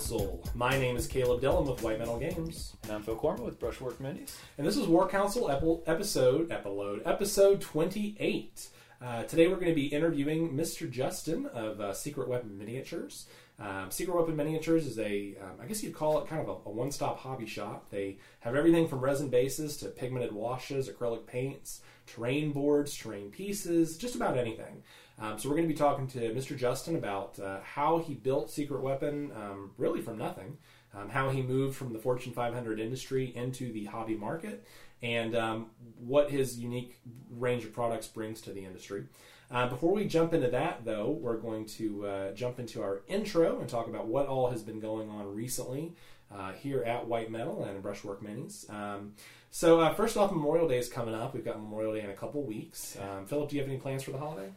Council. My name is Caleb Dillon with White Metal Games, And I'm Phil Corman with Brushwork Minis. and this is War Council epi- episode episode twenty eight. Uh, today we're going to be interviewing Mr. Justin of uh, Secret Weapon Miniatures. Um, Secret Weapon Miniatures is a, um, I guess you'd call it kind of a, a one stop hobby shop. They have everything from resin bases to pigmented washes, acrylic paints, terrain boards, terrain pieces, just about anything. Um, so we're going to be talking to Mr. Justin about uh, how he built Secret Weapon, um, really from nothing, um, how he moved from the Fortune 500 industry into the hobby market, and um, what his unique range of products brings to the industry. Uh, before we jump into that, though, we're going to uh, jump into our intro and talk about what all has been going on recently uh, here at White Metal and Brushwork Minis. Um, so, uh, first off, Memorial Day is coming up. We've got Memorial Day in a couple weeks. Um, Philip, do you have any plans for the holiday?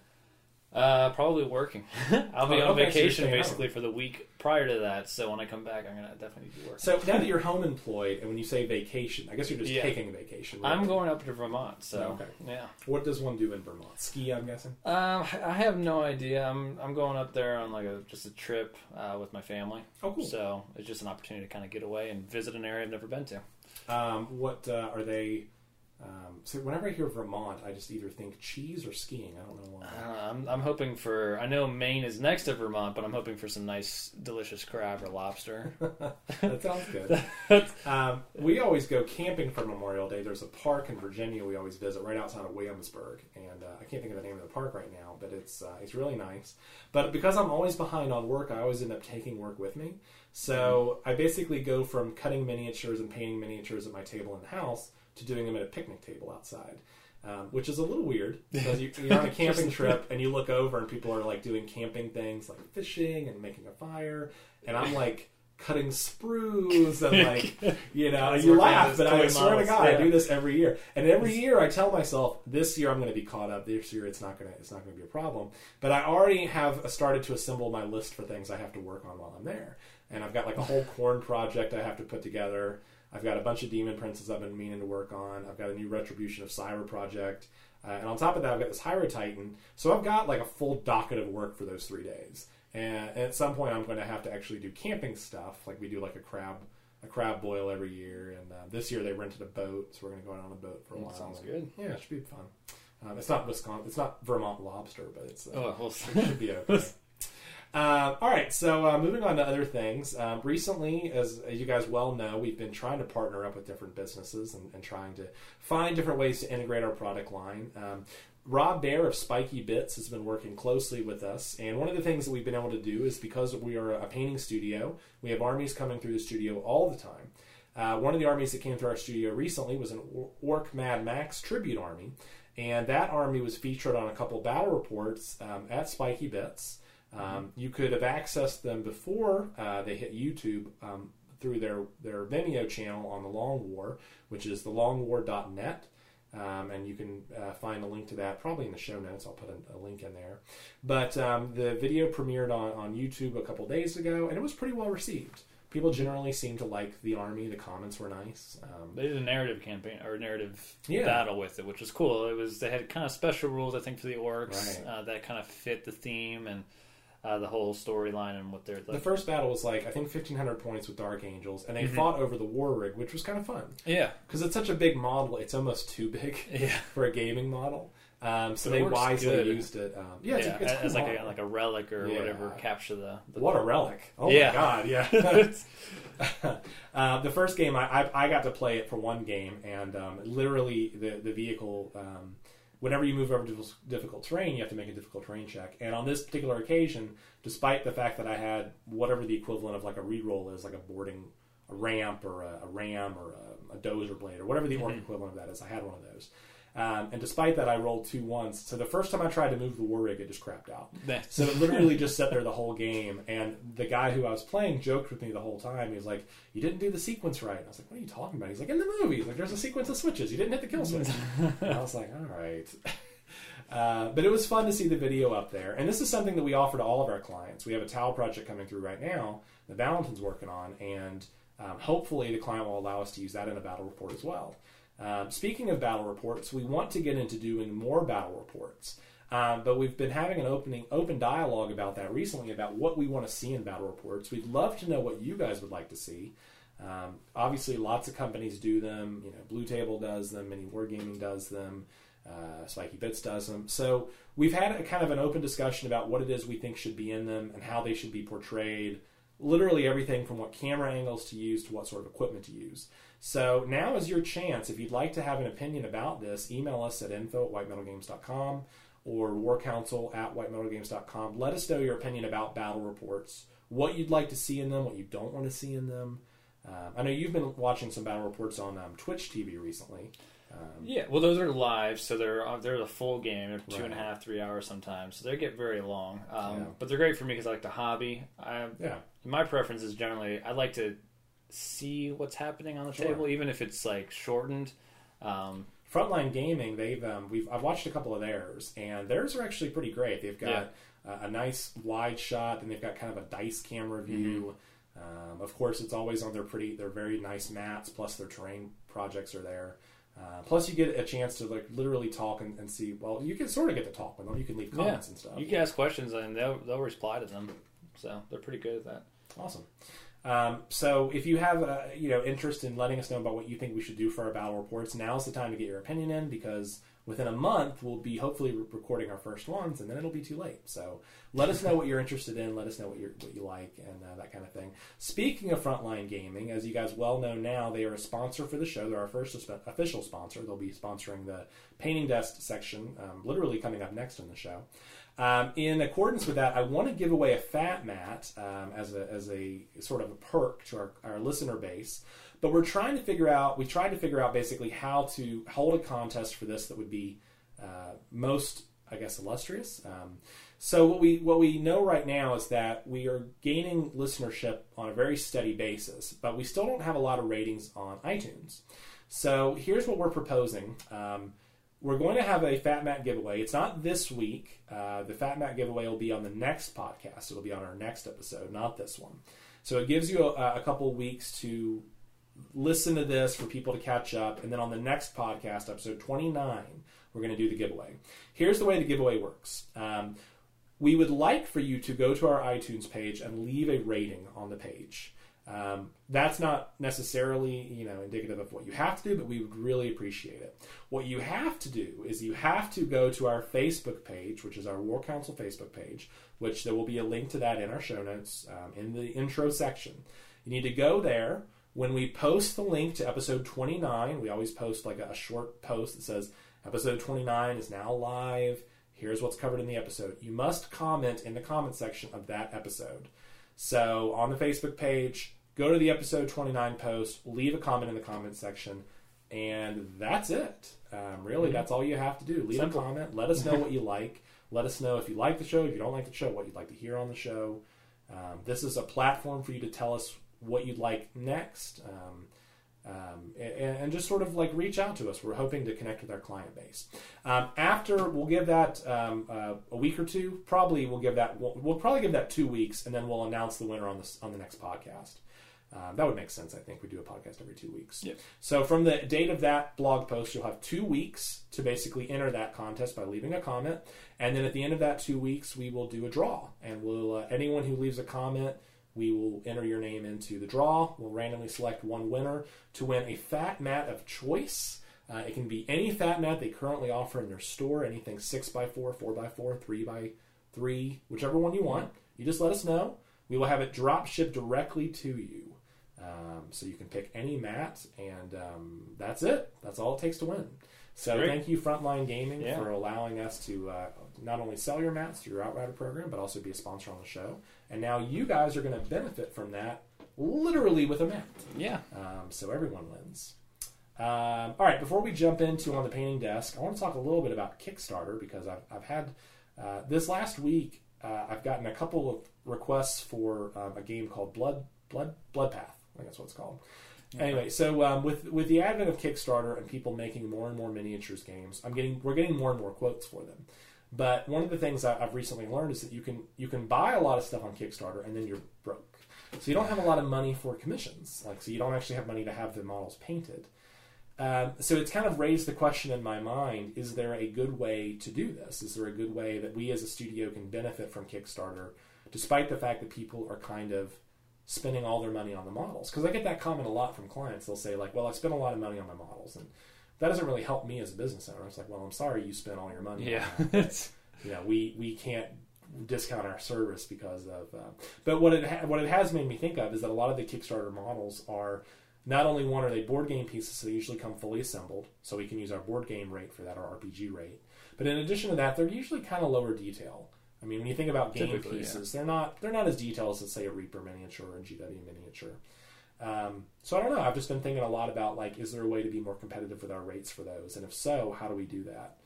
Uh, probably working. I'll be Oh, on okay, vacation staying basically for the week prior to that. So when I come back, I'm gonna definitely be working. So, now that you're home employed, and when you say vacation, I guess you're just Yeah. taking a vacation. right? I'm going up to Vermont. So Oh, okay. yeah. What does one do in Vermont? Ski, I'm guessing. Um, I have no idea. I'm I'm going up there on like a just a trip uh, with my family. Oh, cool. So it's just an opportunity to kind of get away and visit an area I've never been to. Um, what uh, are they? Um, so whenever I hear Vermont, I just either think cheese or skiing. I don't know why. Uh, I'm I'm hoping for. I know Maine is next to Vermont, but I'm hoping for some nice, delicious crab or lobster. that sounds good. Um, we always go camping for Memorial Day. There's a park in Virginia we always visit right outside of Williamsburg, and uh, I can't think of the name of the park right now, but it's uh, it's really nice. But because I'm always behind on work, I always end up taking work with me. So I basically go from cutting miniatures and painting miniatures at my table in the house to doing them at a picnic table outside. Um, which is a little weird because you, you're on a camping trip and you look over and people are like doing camping things like fishing and making a fire, and I'm like cutting sprues and like you know you laugh, but I swear to God, I do this every year, and every year I tell myself this year I'm going to be caught up. This year it's not going to it's not going to be a problem. But I already have started to assemble my list for things I have to work on while I'm there, and I've got like a whole Khorne project I have to put together. I've got a bunch of demon princes I've been meaning to work on. I've got a new retribution of Scyrah project. Uh, and on top of that, I've got this Hyra Titan. So I've got like a full docket of work for those three days. And at some point, I'm going to have to actually do camping stuff. Like we do like a crab, a crab boil every year. And uh, this year they rented a boat, so we're going to go out on a boat for a That while. sounds good. Yeah, it should be fun. Um, it's not Wisconsin. It's not Vermont lobster, but it's uh, Oh, well, it should be okay. Uh, all right, so uh, moving on to other things. Um, recently, as, you guys well know, we've been trying to partner up with different businesses and, and trying to find different ways to integrate our product line. Um, Rob Baer of Spikey Bits has been working closely with us, and one of the things that we've been able to do is because we are a painting studio, we have armies coming through the studio all the time. Uh, one of the armies that came through our studio recently was an Orc Mad Max tribute army, and that army was featured on a couple battle reports um, at Spikey Bits. Um, you could have accessed them before uh, they hit YouTube um, through their, their Vimeo channel on the Long War, which is thelongwar.net. Um, and you can uh, find a link to that probably in the show notes. I'll put a, a link in there. But um, the video premiered on, on YouTube a couple days ago, and it was pretty well received. People generally seem to like the army. The comments were nice. Um, They did a narrative campaign or narrative Yeah. battle with it, which was cool. It was they had kind of special rules, I think, for the orcs Right. uh, that kind of fit the theme and uh, the whole storyline and what they're the first battle was like I think 1500 points with Dark Angels, and they Mhm. fought over the war rig, which was kind of fun yeah, because it's such a big model. It's almost too big yeah, for a gaming model. Um, so But they wisely good. used it. Um, yeah, it's, yeah, it's cool as like a, like a relic or Yeah. whatever. Capture the, the what a relic! Oh Yeah. my god, yeah. uh, the first game I, I I got to play it for one game, and um, literally the the vehicle. Um, Whenever you move over to difficult terrain, you have to make a difficult terrain check. And on this particular occasion, despite the fact that I had whatever the equivalent of like a reroll is, like a boarding, a ramp or a, a ram or a, a dozer blade or whatever the orc mm-hmm. equivalent of that is, I had one of those. Um, and despite that, I rolled two ones. So the first time I tried to move the war rig, it just crapped out. So it literally just sat there the whole game. And the guy who I was playing joked with me the whole time. He was like, "You didn't do the sequence right." And I was like, "What are you talking about?" He's like, "In the movie, like there's a sequence of switches. You didn't hit the kill switch." and I was like, "All right." Uh, but it was fun to see the video up there, and this is something that we offer to all of our clients. We have a Tau project coming through right now that Valentin's working on, and um, hopefully the client will allow us to use that in a battle report as well. Um, speaking of battle reports, we want to get into doing more battle reports. Um, but we've been having an opening open dialogue about that recently about what we want to see in battle reports. We'd love to know what you guys would like to see. Um, obviously, lots of companies do them. You know, Blue Table does them. MiniWarGaming does them. Uh, Spikey Bits does them. So we've had a kind of an open discussion about what it is we think should be in them and how they should be portrayed. Literally everything from what camera angles to use to what sort of equipment to use. So now is your chance. If you'd like to have an opinion about this, email us at info at whitemetalgames.com or warcouncil at whitemetalgames.com. Let us know your opinion about battle reports, what you'd like to see in them, what you don't want to see in them. Um, I know you've been watching some battle reports on um, Twitch TV recently. Um, Yeah, well, those are live, so they're uh, they're the full game. They're two Right. and a half, three hours sometimes, so they get very long. Um, Yeah. But they're great for me because I like the hobby. I, yeah, my preference is generally I like to see what's happening on the Sure. table, even if it's like shortened. Um, Frontline Gaming, they've um, we've I've watched a couple of theirs, and theirs are actually pretty great. They've got uh, a nice wide shot, and they've got kind of a dice camera view. Um, of course, it's always on their pretty, they're very nice mats. Plus, their terrain projects are there. Uh, plus, you get a chance to like literally talk and, and see. Well, you can sort of get to talk with them. You can leave comments and stuff. you can ask questions and they'll they'll reply to them, so they're pretty good at that. Awesome. Um, so if you have uh, you know interest in letting us know about what you think we should do for our battle reports, now's the time to get your opinion in because within a month we'll be hopefully re- recording our first ones, and then it'll be too late. So let us know what you're interested in. Let us know what you what you like and uh, that kind of thing. Speaking of Frontline Gaming, as you guys well know now, they are a sponsor for the show. They're our first official sponsor. They'll be sponsoring the painting desk section, um, literally coming up next in the show. Um, in accordance with that, I want to give away a fat mat um, as a as a sort of a perk to our, our listener base. But we're trying to figure out. We tried to figure out basically how to hold a contest for this that would be uh, most, I guess, illustrious. Um, so what we what we know right now is that we are gaining listenership on a very steady basis, but we still don't have a lot of ratings on iTunes. So here's what we're proposing. Um, we're going to have a Fat Mat giveaway. It's not this week. Uh, the Fat Mat giveaway will be on the next podcast. It'll be on our next episode, not this one. So it gives you a, a couple weeks to listen to this for people to catch up. And then on the next podcast, episode 29, we're going to do the giveaway. Here's the way the giveaway works. Um, we would like for you to go to our iTunes page and leave a rating on the page. Um, that's not necessarily, you know, indicative of what you have to do, but we would really appreciate it. What you have to do is you have to go to our Facebook page, which is our War Council Facebook page, which there will be a link to that in our show notes um, in the intro section. You need to go there. When we post the link to episode 29, we always post like a, a short post that says episode 29 is now live. Here's what's covered in the episode. You must comment in the comment section of that episode. So on the Facebook page, go to the episode 29 post, leave a comment in the comment section, and that's it. Um, really, that's all you have to do. Leave Simple. a comment. Let us know what you like. Let us know if you like the show, if you don't like the show, what you'd like to hear on the show. Um, this is a platform for you to tell us what you'd like next. Um, um, and, and just sort of like reach out to us. We're hoping to connect with our client base. Um, after we'll give that um, uh, a week or two. Probably we'll give that we'll, we'll probably give that two weeks, and then we'll announce the winner on this on the next podcast. Um, that would make sense. I think we do a podcast every two weeks. Yep. So from the date of that blog post, you'll have two weeks to basically enter that contest by leaving a comment, and then at the end of that two weeks, we will do a draw, and we'll uh, anyone who leaves a comment we will enter your name into the draw. We'll randomly select one winner to win a fat mat of choice. Uh, it can be any fat mat they currently offer in their store, anything 6x4, 4x4, 3x3, whichever one you want. You just let us know. We will have it drop shipped directly to you. Um, so you can pick any mat, and um, that's it. That's all it takes to win. So Great. thank you, Frontline Gaming, Yeah. for allowing us to uh, not only sell your mats through your Outrider program, but also be a sponsor on the show. And now you guys are going to benefit from that literally with a mat. Yeah. Um, so everyone wins. Um, all right, before we jump into on the painting desk, I want to talk a little bit about Kickstarter because I've, I've had uh, this last week. Uh, I've gotten a couple of requests for um, a game called Blood Blood Bloodpath. I think that's what it's called. Anyway, so um, with with the advent of Kickstarter and people making more and more miniatures games, I'm getting we're getting more and more quotes for them. But one of the things I- I've recently learned is that you can you can buy a lot of stuff on Kickstarter and then you're broke. So you don't have a lot of money for commissions. Like so you don't actually have money to have the models painted. Um, so it's kind of raised the question in my mind: Is there a good way to do this? Is there a good way that we as a studio can benefit from Kickstarter, despite the fact that people are kind of spending all their money on the models? Because I get that comment a lot from clients. They'll say like, "Well, I spent a lot of money on my models," and that doesn't really help me as a business owner. It's like, "Well, I'm sorry you spent all your money." Yeah. it's you know, we we can't discount our service because of. Uh, but what it ha- what it has made me think of is that a lot of the Kickstarter models are not only one are they board game pieces, so they usually come fully assembled, so we can use our board game rate for that, our RPG rate. But in addition to that, they're usually kind of lower detail. I mean, when you think about game Typically, pieces, they're not they're not as detailed as say a Reaper miniature or a GW miniature. Um, so I don't know. I've just been thinking a lot about like, is there a way to be more competitive with our rates for those, and if so, how do we do that?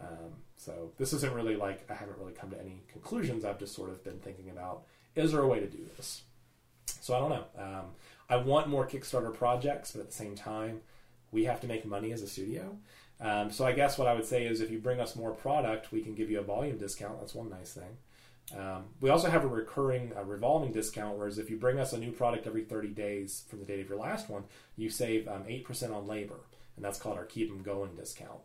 Um, so this isn't really like I haven't really come to any conclusions. I've just sort of been thinking about is there a way to do this? So I don't know. Um, I want more Kickstarter projects, but at the same time, we have to make money as a studio. Um, so I guess what I would say is if you bring us more product, we can give you a volume discount. That's one nice thing. Um, we also have a recurring, a revolving discount, whereas if you bring us a new product every 30 days from the date of your last one, you save um, 8% on labor, and that's called our Keep 'em Going discount.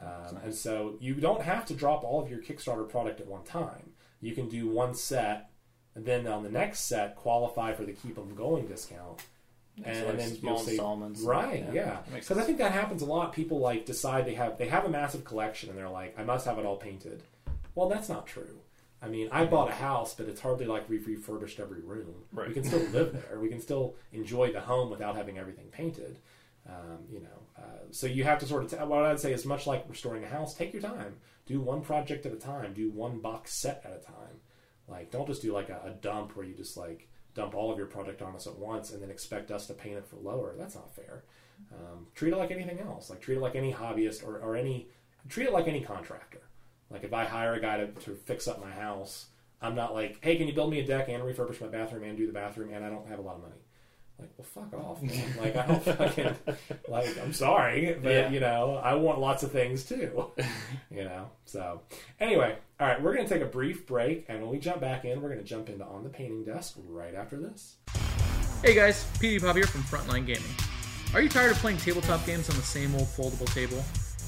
Um, and so you don't have to drop all of your Kickstarter product at one time. You can do one set, and then on the next set qualify for the Keep 'em Going discount. And, So, like, and then small you'll save- installments. right? Yeah, Yeah, because I think that happens a lot. People like decide they have they have a massive collection, and they're like, I must have it all painted. Well, that's not true. I mean, I bought a house, but it's hardly like we've refurbished every room. Right. We can still live there. We can still enjoy the home without having everything painted. Um, you know, uh, so you have to sort of. T- what I'd say is much like restoring a house. Take your time. Do one project at a time. Do one box set at a time. Like, don't just do like a, a dump where you just like dump all of your product on us at once and then expect us to paint it for lower. That's not fair. Um, treat it like anything else. Like treat it like any hobbyist or, or any treat it like any contractor. Like if I hire a guy to, to fix up my house, I'm not like, hey, can you build me a deck and refurbish my bathroom and do the bathroom and I don't have a lot of money. Like, well, fuck off. Man. like I don't fucking like. I'm sorry, but Yeah. you know, I want lots of things too. you know. So anyway, all right, we're gonna take a brief break, and when we jump back in, we're gonna jump into on the painting desk right after this. Hey guys, PD Pop here from Frontline Gaming. Are you tired of playing tabletop games on the same old foldable table?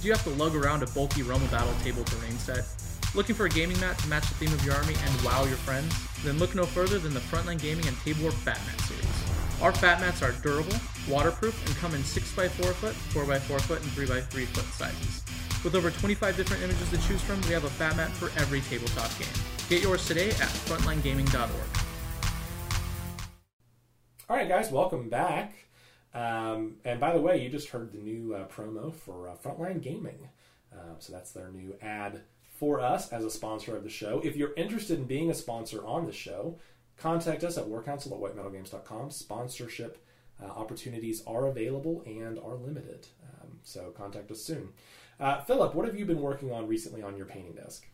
Do you have to lug around a bulky of Battle table terrain set? Looking for a gaming mat to match the theme of your army and wow your friends? Then look no further than the Frontline Gaming and TableWar Fat Mat series. Our fat mats are durable, waterproof, and come in 6x4 foot, 4x4 foot, and 3x3 foot sizes. With over 25 different images to choose from, we have a fat mat for every tabletop game. Get yours today at frontlinegaming.org. All right, guys, welcome back. Um, and by the way, you just heard the new uh, promo for uh, Frontline Gaming. Uh, so that's their new ad for us as a sponsor of the show. If you're interested in being a sponsor on the show, contact us at warcouncil at whitemetalgames.com. Sponsorship uh, opportunities are available and are limited. Um, so contact us soon. Uh, Philip, what have you been working on recently on your painting desk?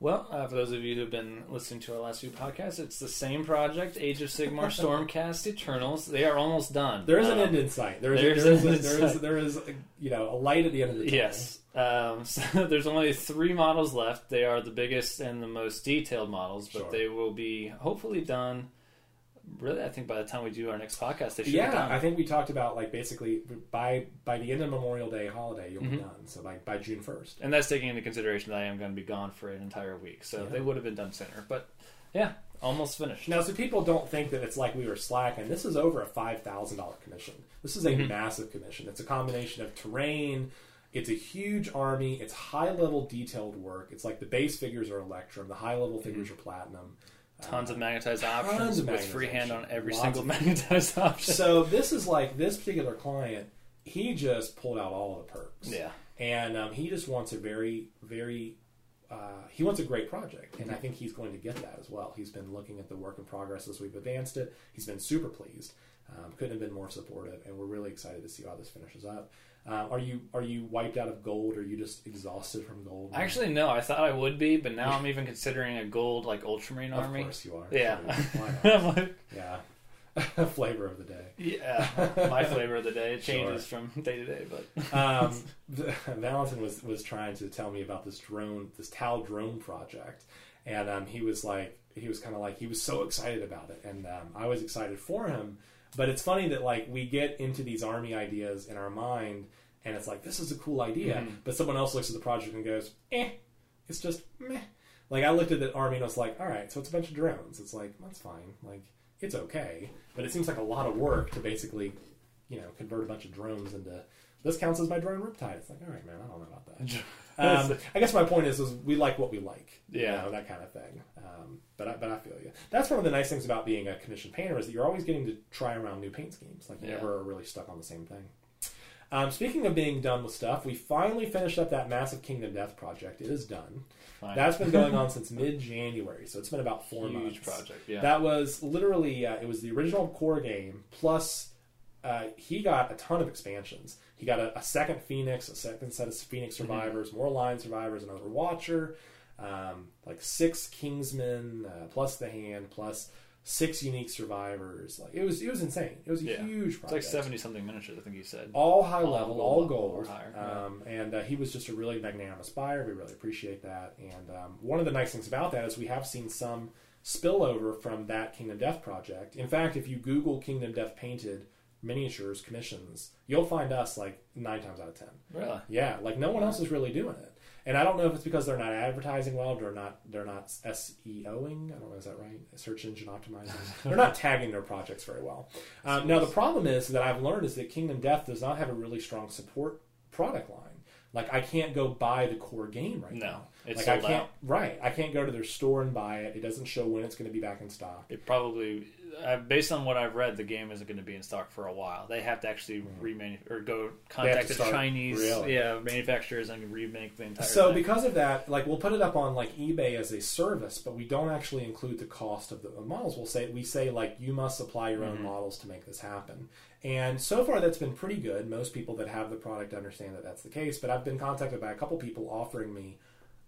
Well, uh, for those of you who have been listening to our last few podcasts, it's the same project, Age of Sigmar Stormcast Eternals. They are almost done. There is an Um, end in sight. There is, there's there is, a, there is, there is a, you know, a light at the end of the tunnel. Yes. Um, so there's only three models left. They are the biggest and the most detailed models, but Sure. they will be hopefully done. Really, I think by the time we do our next podcast, they should be Yeah, done. I think we talked about like basically by by the end of Memorial Day holiday you'll be Mhm. done. So by by June first. and that's taking into consideration that I am going to be gone for an entire week, so Yeah. they would have been done sooner. But yeah, almost finished. Now, so people don't think that it's like we were slacking. This is over a five thousand dollar commission. This is a Mhm. massive commission. It's a combination of terrain. It's a huge army. It's high level detailed work. It's like the base figures are Electrum. The high level figures are Platinum. Tons of magnetized tons options of with freehand on every Lots single of- magnetized option. so this is like this particular client. He just pulled out all the perks. yeah, and um, he just wants a very very uh, he wants a great project. And i think he's going to get that as well. He's been looking at the work in progress as we've advanced it. He's been super pleased. Um, couldn't have been more supportive. And we're really excited to see how this finishes up uh, are you are you wiped out of gold or are you just exhausted from gold actually, no. I thought I would be, but now I'm even considering a gold like Ultramarine of army. Of course you are Yeah. Sure. Why not? like, yeah flavor of the day yeah, my flavor of the day it Sure. changes from day to day, but um, Valentin was was trying to tell me about this drone, this Tau drone project, and um, he was like, he was kind of like, he was so excited about it, and um, I was excited for him. But it's funny that like we get into these army ideas in our mind, and it's like this is a cool idea, Mhm. but someone else looks at the project and goes, eh, it's just meh. Like I looked at the army and I was like, all right, so it's a bunch of drones. It's like that's fine, like it's okay, but it seems like a lot of work to basically, you know, convert a bunch of drones into. This counts as my drone Riptide. It's like, all right, man, I don't know about that. Um, I guess my point is, is we like what we like, you Yeah. know, that kind of thing. Um, but I, but I feel you. That's one of the nice things about being a commissioned painter is that you're always getting to try around new paint schemes. Like you Yeah. never are really stuck on the same thing. Um, speaking of being done with stuff, we finally finished up that massive Kingdom Death project. It is done. Fine. That's been going on since mid January, so it's been about four huge months. project. Yeah. That was literally uh, it was the original core game plus uh, he got a ton of expansions. He got a, a second Phoenix, a second set of Phoenix Mm-hmm. survivors, more Lion survivors, another Watcher, um, like six Kingsmen uh, plus the Hand plus six unique survivors. Like it was it was insane. It was a Yeah. huge project. it's like seventy something miniatures. I think you said. All high All level, all level gold. or higher, yeah. Um, and uh, he was just a really magnanimous buyer. We really appreciate that. And um, one of the nice things about that is we have seen some spillover from that Kingdom Death project. In fact, if you Google Kingdom Death painted miniatures commissions, you'll find us like nine times out of ten. Really? Yeah, like no one else is really doing it. And I don't know if it's because they're not advertising well, they're not they're not SEOing. I don't know is that right? Search engine optimizing. they're not tagging their projects very well. Um, now the problem is that I've learned is that Kingdom Death does not have a really strong support product line. Like I can't go buy the core game right No, now. it's like I can't out. right. I can't go to their store and buy it. It doesn't show when it's going to be back in stock. It probably, uh, based on what I've read, the game isn't going to be in stock for a while. They have to actually remanu- or go contact the Chinese really? yeah manufacturers and remake the entire. So thing. because of that, like we'll put it up on like eBay as a service, but we don't actually include the cost of the models. We'll say we say like you must supply your own Mm-hmm. models to make this happen. And so far that's been pretty good. Most people that have the product understand that that's the case, but I've been contacted by a couple people offering me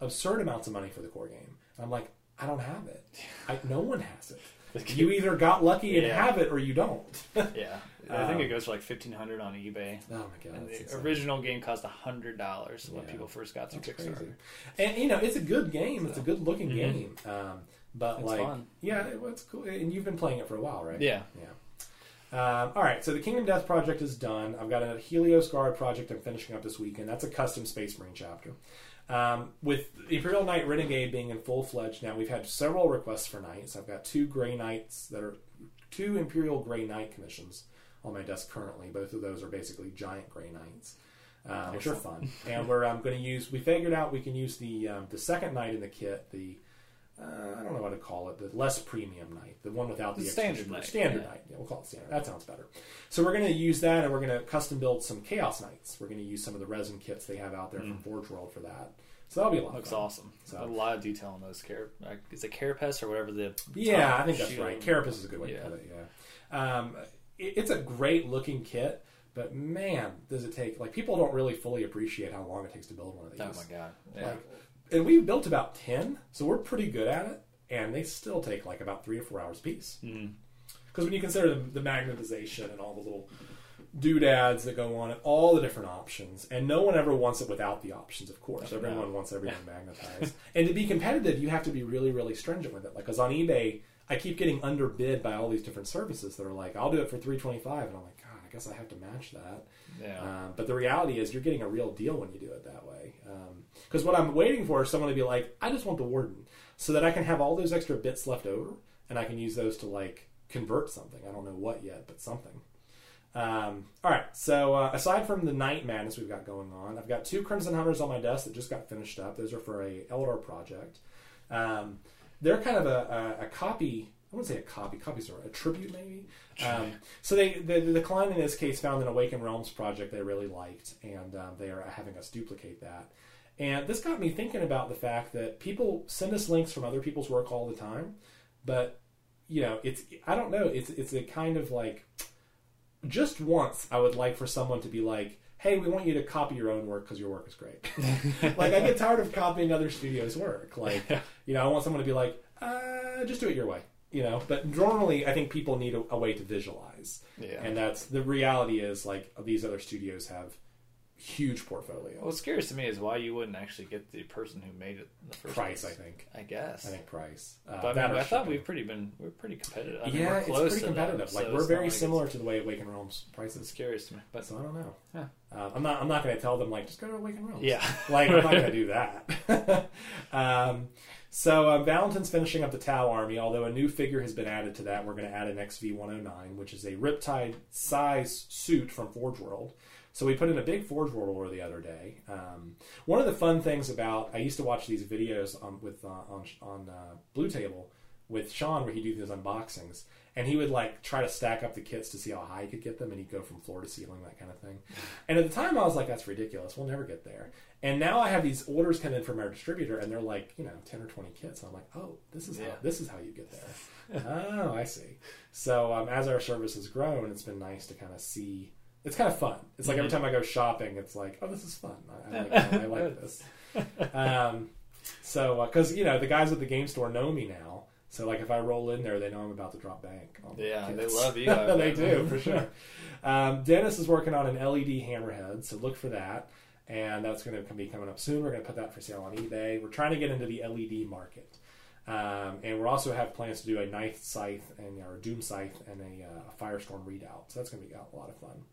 absurd amounts of money for the core game. And I'm like, I don't have it. I, no one has it. You either got lucky and Yeah. have it or you don't. yeah, I think Um, it goes for like fifteen hundred on eBay. oh my god. And the original game cost hundred dollars when people first got through Kickstarter. crazy. And you know, it's a good game. It's a good looking Mhm. game. Um, but It's like, fun. yeah, it, it's cool. And you've been playing it for a while, right? Yeah. Yeah. Um, all right, so the Kingdom Death project is done. I've got a Helios Guard project I'm finishing up this week, and that's a custom Space Marine chapter. Um, with Imperial Knight Renegade being in full fledged now, we've had several requests for knights. I've got two Grey Knights that are two Imperial Grey Knight commissions on my desk currently. Both of those are basically giant Grey Knights, uh, which are fun. and we're um, going to use. We figured out we can use the um, the second knight in the kit. The uh, I don't know what to call it, the less premium knight, the one without the, The extra standard knight, Standard yeah. knight, yeah, we'll call it standard. That sounds better. So we're going to use that, and we're going to custom build some chaos knights. We're going to use some of the resin kits they have out there from Forge World for that. So that'll be a lot. Mm. Looks awesome. So- A lot of detail on those care. Is it carapace or whatever the? Yeah, I think that's shield- right. Carapace is a good way Yeah. to put it. Yeah, um, it, it's a great looking kit, but man, does it take? Like people don't really fully appreciate how long it takes to build one of these. Oh my god! Yeah. Like, and we've built about ten, so we're pretty good at it. And they still take like about three or four hours a piece. Mhm. Because when you consider the, the magnetization and all the little doodads that go on and all the different options, and no one ever wants it without the options, of course. Everyone wants everything magnetized. and to be competitive, you have to be really, really stringent with it. Like, because on eBay, I keep getting underbid by all these different services that are like, I'll do it for 325 and I'm like, God, I guess I have to match that. yeah. Um, but the reality is, you're getting a real deal when you do it that way. Because what I'm waiting for is someone to be like, I just want the warden, so that I can have all those extra bits left over, and I can use those to like convert something. I don't know what yet, but something. Um, all right. So uh, aside from the knight madness we've got going on, I've got two Crimson Hunters on my desk that just got finished up. Those are for a Eldar project. Um, they're kind of a, a, a copy. I wouldn't say a copy. Copies are a tribute, maybe. Um, so they the, the client in this case found an Awaken Realms project they really liked, and um, they are having us duplicate that. And this got me thinking about the fact that people send us links from other people's work all the time, but you know, it's I don't know. It's it's a kind of like just once I would like for someone to be like, "Hey, we want you to copy your own work because your work is great." like I get tired of copying other studios' work. Like you know, I want someone to be like, uh, "Just do it your way." You know, but normally I think people need a, a way to visualize, Yeah. and that's the reality. Is like these other studios have huge portfolio. What's curious to me is why you wouldn't actually get the person who made it in the first price, I think. I guess. I think price. Uh, but I, mean, I thought we've pretty been we're pretty competitive. I mean, yeah, we're it's pretty to them, competitive. like so we're very like it's- similar to the way Awaken Realms prices. It's curious to me, but So I don't know. Uh, I'm not. I'm not going to tell them like just go to Awaken Realms. yeah, like I'm not going to do that. um, so um, Valentin's finishing up the Tau army. Although a new figure has been added to that, we're going to add an XV109, which is a Riptide size suit from Forge World. So we put in a big Forge World order the other day. Um, one of the fun things about I used to watch these videos on with uh, on on uh, Blue Table with Sean where he'd do these unboxings, and he would like try to stack up the kits to see how high he could get them, and he'd go from floor to ceiling, that kind of thing. And at the time, I was like, "That's ridiculous. We'll never get there." And now I have these orders come in from our distributor, and they're like, you know, ten or twenty kits. And I'm like, "Oh, this is how this is how you get there." oh, I see. So um, as our service has grown, it's been nice to kind of see. It's kind of fun. It's like every time I go shopping, it's like, "Oh, this is fun. I, I like, I like this." Um, so because you know the guys at the game store know me now. So like if I roll in there, they know I'm about to drop bank. Yeah, they love you, they do for sure. Um, Dennis is working on an LED hammerhead, so look for that, and that's going to be coming up soon. We're going to put that for sale on eBay. We're trying to get into the LED market, um, and we also have plans to do a Night Scythe and or Doom Scythe and a, uh, Firestorm Redoubt. So that's going to be a lot of fun.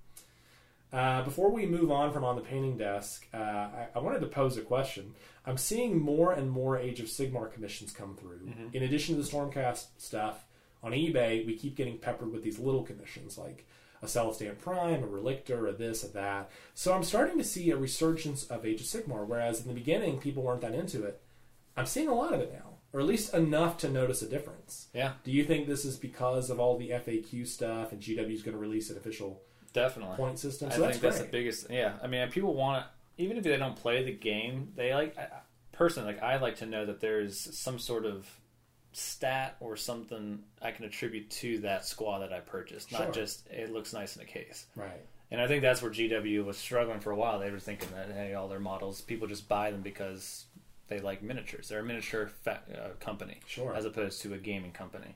Uh, before we move on from on the painting desk, uh, I, I wanted to pose a question. I'm seeing more and more Age of Sigmar commissions come through. In addition to the Stormcast stuff on eBay, we keep getting peppered with these little commissions like a Celestant Prime, a Relictor, a this, a that. So I'm starting to see a resurgence of Age of Sigmar, whereas in the beginning people weren't that into it. I'm seeing a lot of it now, or at least enough to notice a difference. yeah, Do you think this is because of all the FAQ stuff and GW is going to release an official definitely. point system? I So that's think that's great. the biggest. Yeah, I mean, people want to, even if they don't play the game, they like. I, I- personally, like I like to know that there's some sort of stat or something I can attribute to that squad that I purchased, Sure. not just it looks nice in a case. Right. And I think that's where GW was struggling for a while. They were thinking that hey, all their models, people just buy them because they like miniatures. They're a miniature fa- uh, company, Sure. as opposed to a gaming company.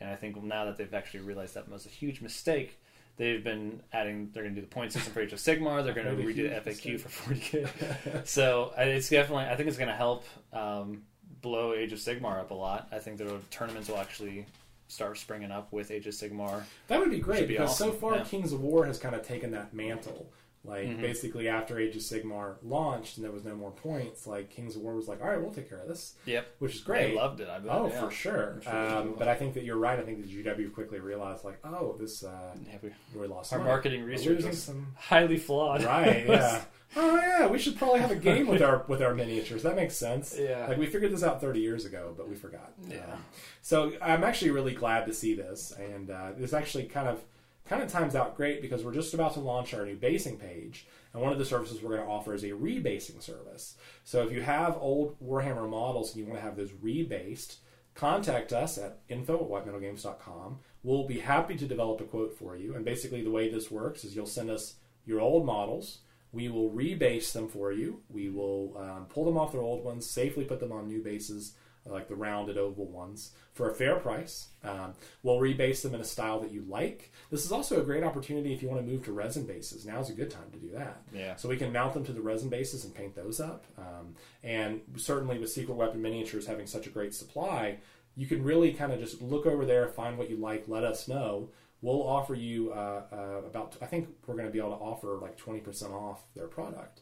And I think now that they've actually realized that was a huge mistake, they've been adding. They're going to do the point system for Age of Sigmar. They're going to redo the FAQ for 40k. so it's definitely. I think it's going to help um, blow Age of Sigmar up a lot. I think the tournaments will actually start springing up with Age of Sigmar. That would be great be because so far yeah. Kings of War has kind of taken that mantle. Like Mhm. basically after Age of Sigmar launched and there was no more points, like Kings of War was like, all right, we'll take care of this, Yep, which is great. They loved it. I bet. Oh, yeah. for sure. Sure um, but I think that you're right. I think that GW quickly realized, like, oh, this uh, we- we lost Our money. marketing research is some. highly flawed. Right? Yeah. oh yeah, we should probably have a game with our with our miniatures. That makes sense. Yeah. Like we figured this out 30 years ago, but we forgot. Yeah. Um, so I'm actually really glad to see this, and uh, this actually kind of kind of times out great because we're just about to launch our new basing page, and one of the services we're going to offer is a rebasing service. So if you have old Warhammer models and you want to have those rebased, contact us at info at whitemetalgames.com. We'll be happy to develop a quote for you. And basically, the way this works is you'll send us your old models. We will rebase them for you. We will um, pull them off their old ones, safely put them on new bases, like the rounded oval ones, for a fair price. Um, we'll rebase them in a style that you like. This is also a great opportunity if you want to move to resin bases. Now's a good time to do that. Yeah. So we can mount them to the resin bases and paint those up. Um, and certainly with Secret Weapon Miniatures having such a great supply, you can really kind of just look over there, find what you like, let us know. We'll offer you uh, uh, about, I think we're going to be able to offer like 20% off their product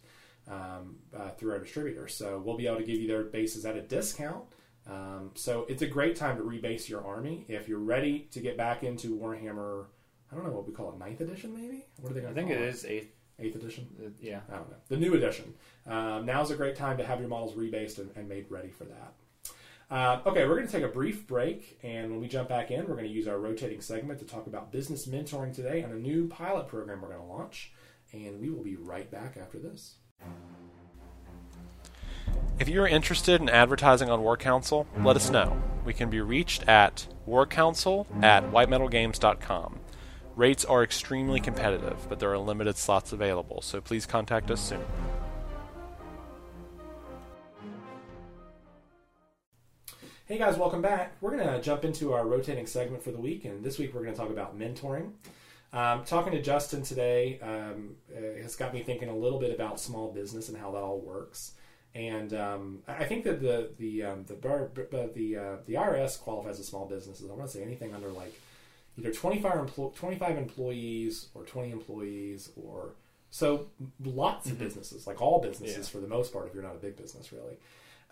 um, uh, through our distributor. So we'll be able to give you their bases at a discount. Um, so it's a great time to rebase your army. If you're ready to get back into Warhammer, I don't know what we call it, ninth edition maybe? What are they going to think call it it? is eighth. Eighth edition? uh, Yeah. I don't know. The new edition. Um, now's a great time to have your models rebased and, and made ready for that. Uh, okay, we're going to take a brief break, and when we jump back in, we're going to use our rotating segment to talk about business mentoring today and a new pilot program we're going to launch. And we will be right back after this. If you are interested in advertising on War Council, let us know. We can be reached at warcouncil at whitemetalgames.com. Rates are extremely competitive, but there are limited slots available, so please contact us soon. Hey guys, welcome back. We're going to jump into our rotating segment for the week, and this week we're going to talk about mentoring. Um, talking to Justin today um, uh, has got me thinking a little bit about small business and how that all works. And um, I think that the the um, the bar, but the uh, the IRS qualifies as small businesses. I want to say anything under like either 25, emplo- 25 employees or 20 employees or so lots of businesses, like all businesses Yeah. for the most part, if you're not a big business, really.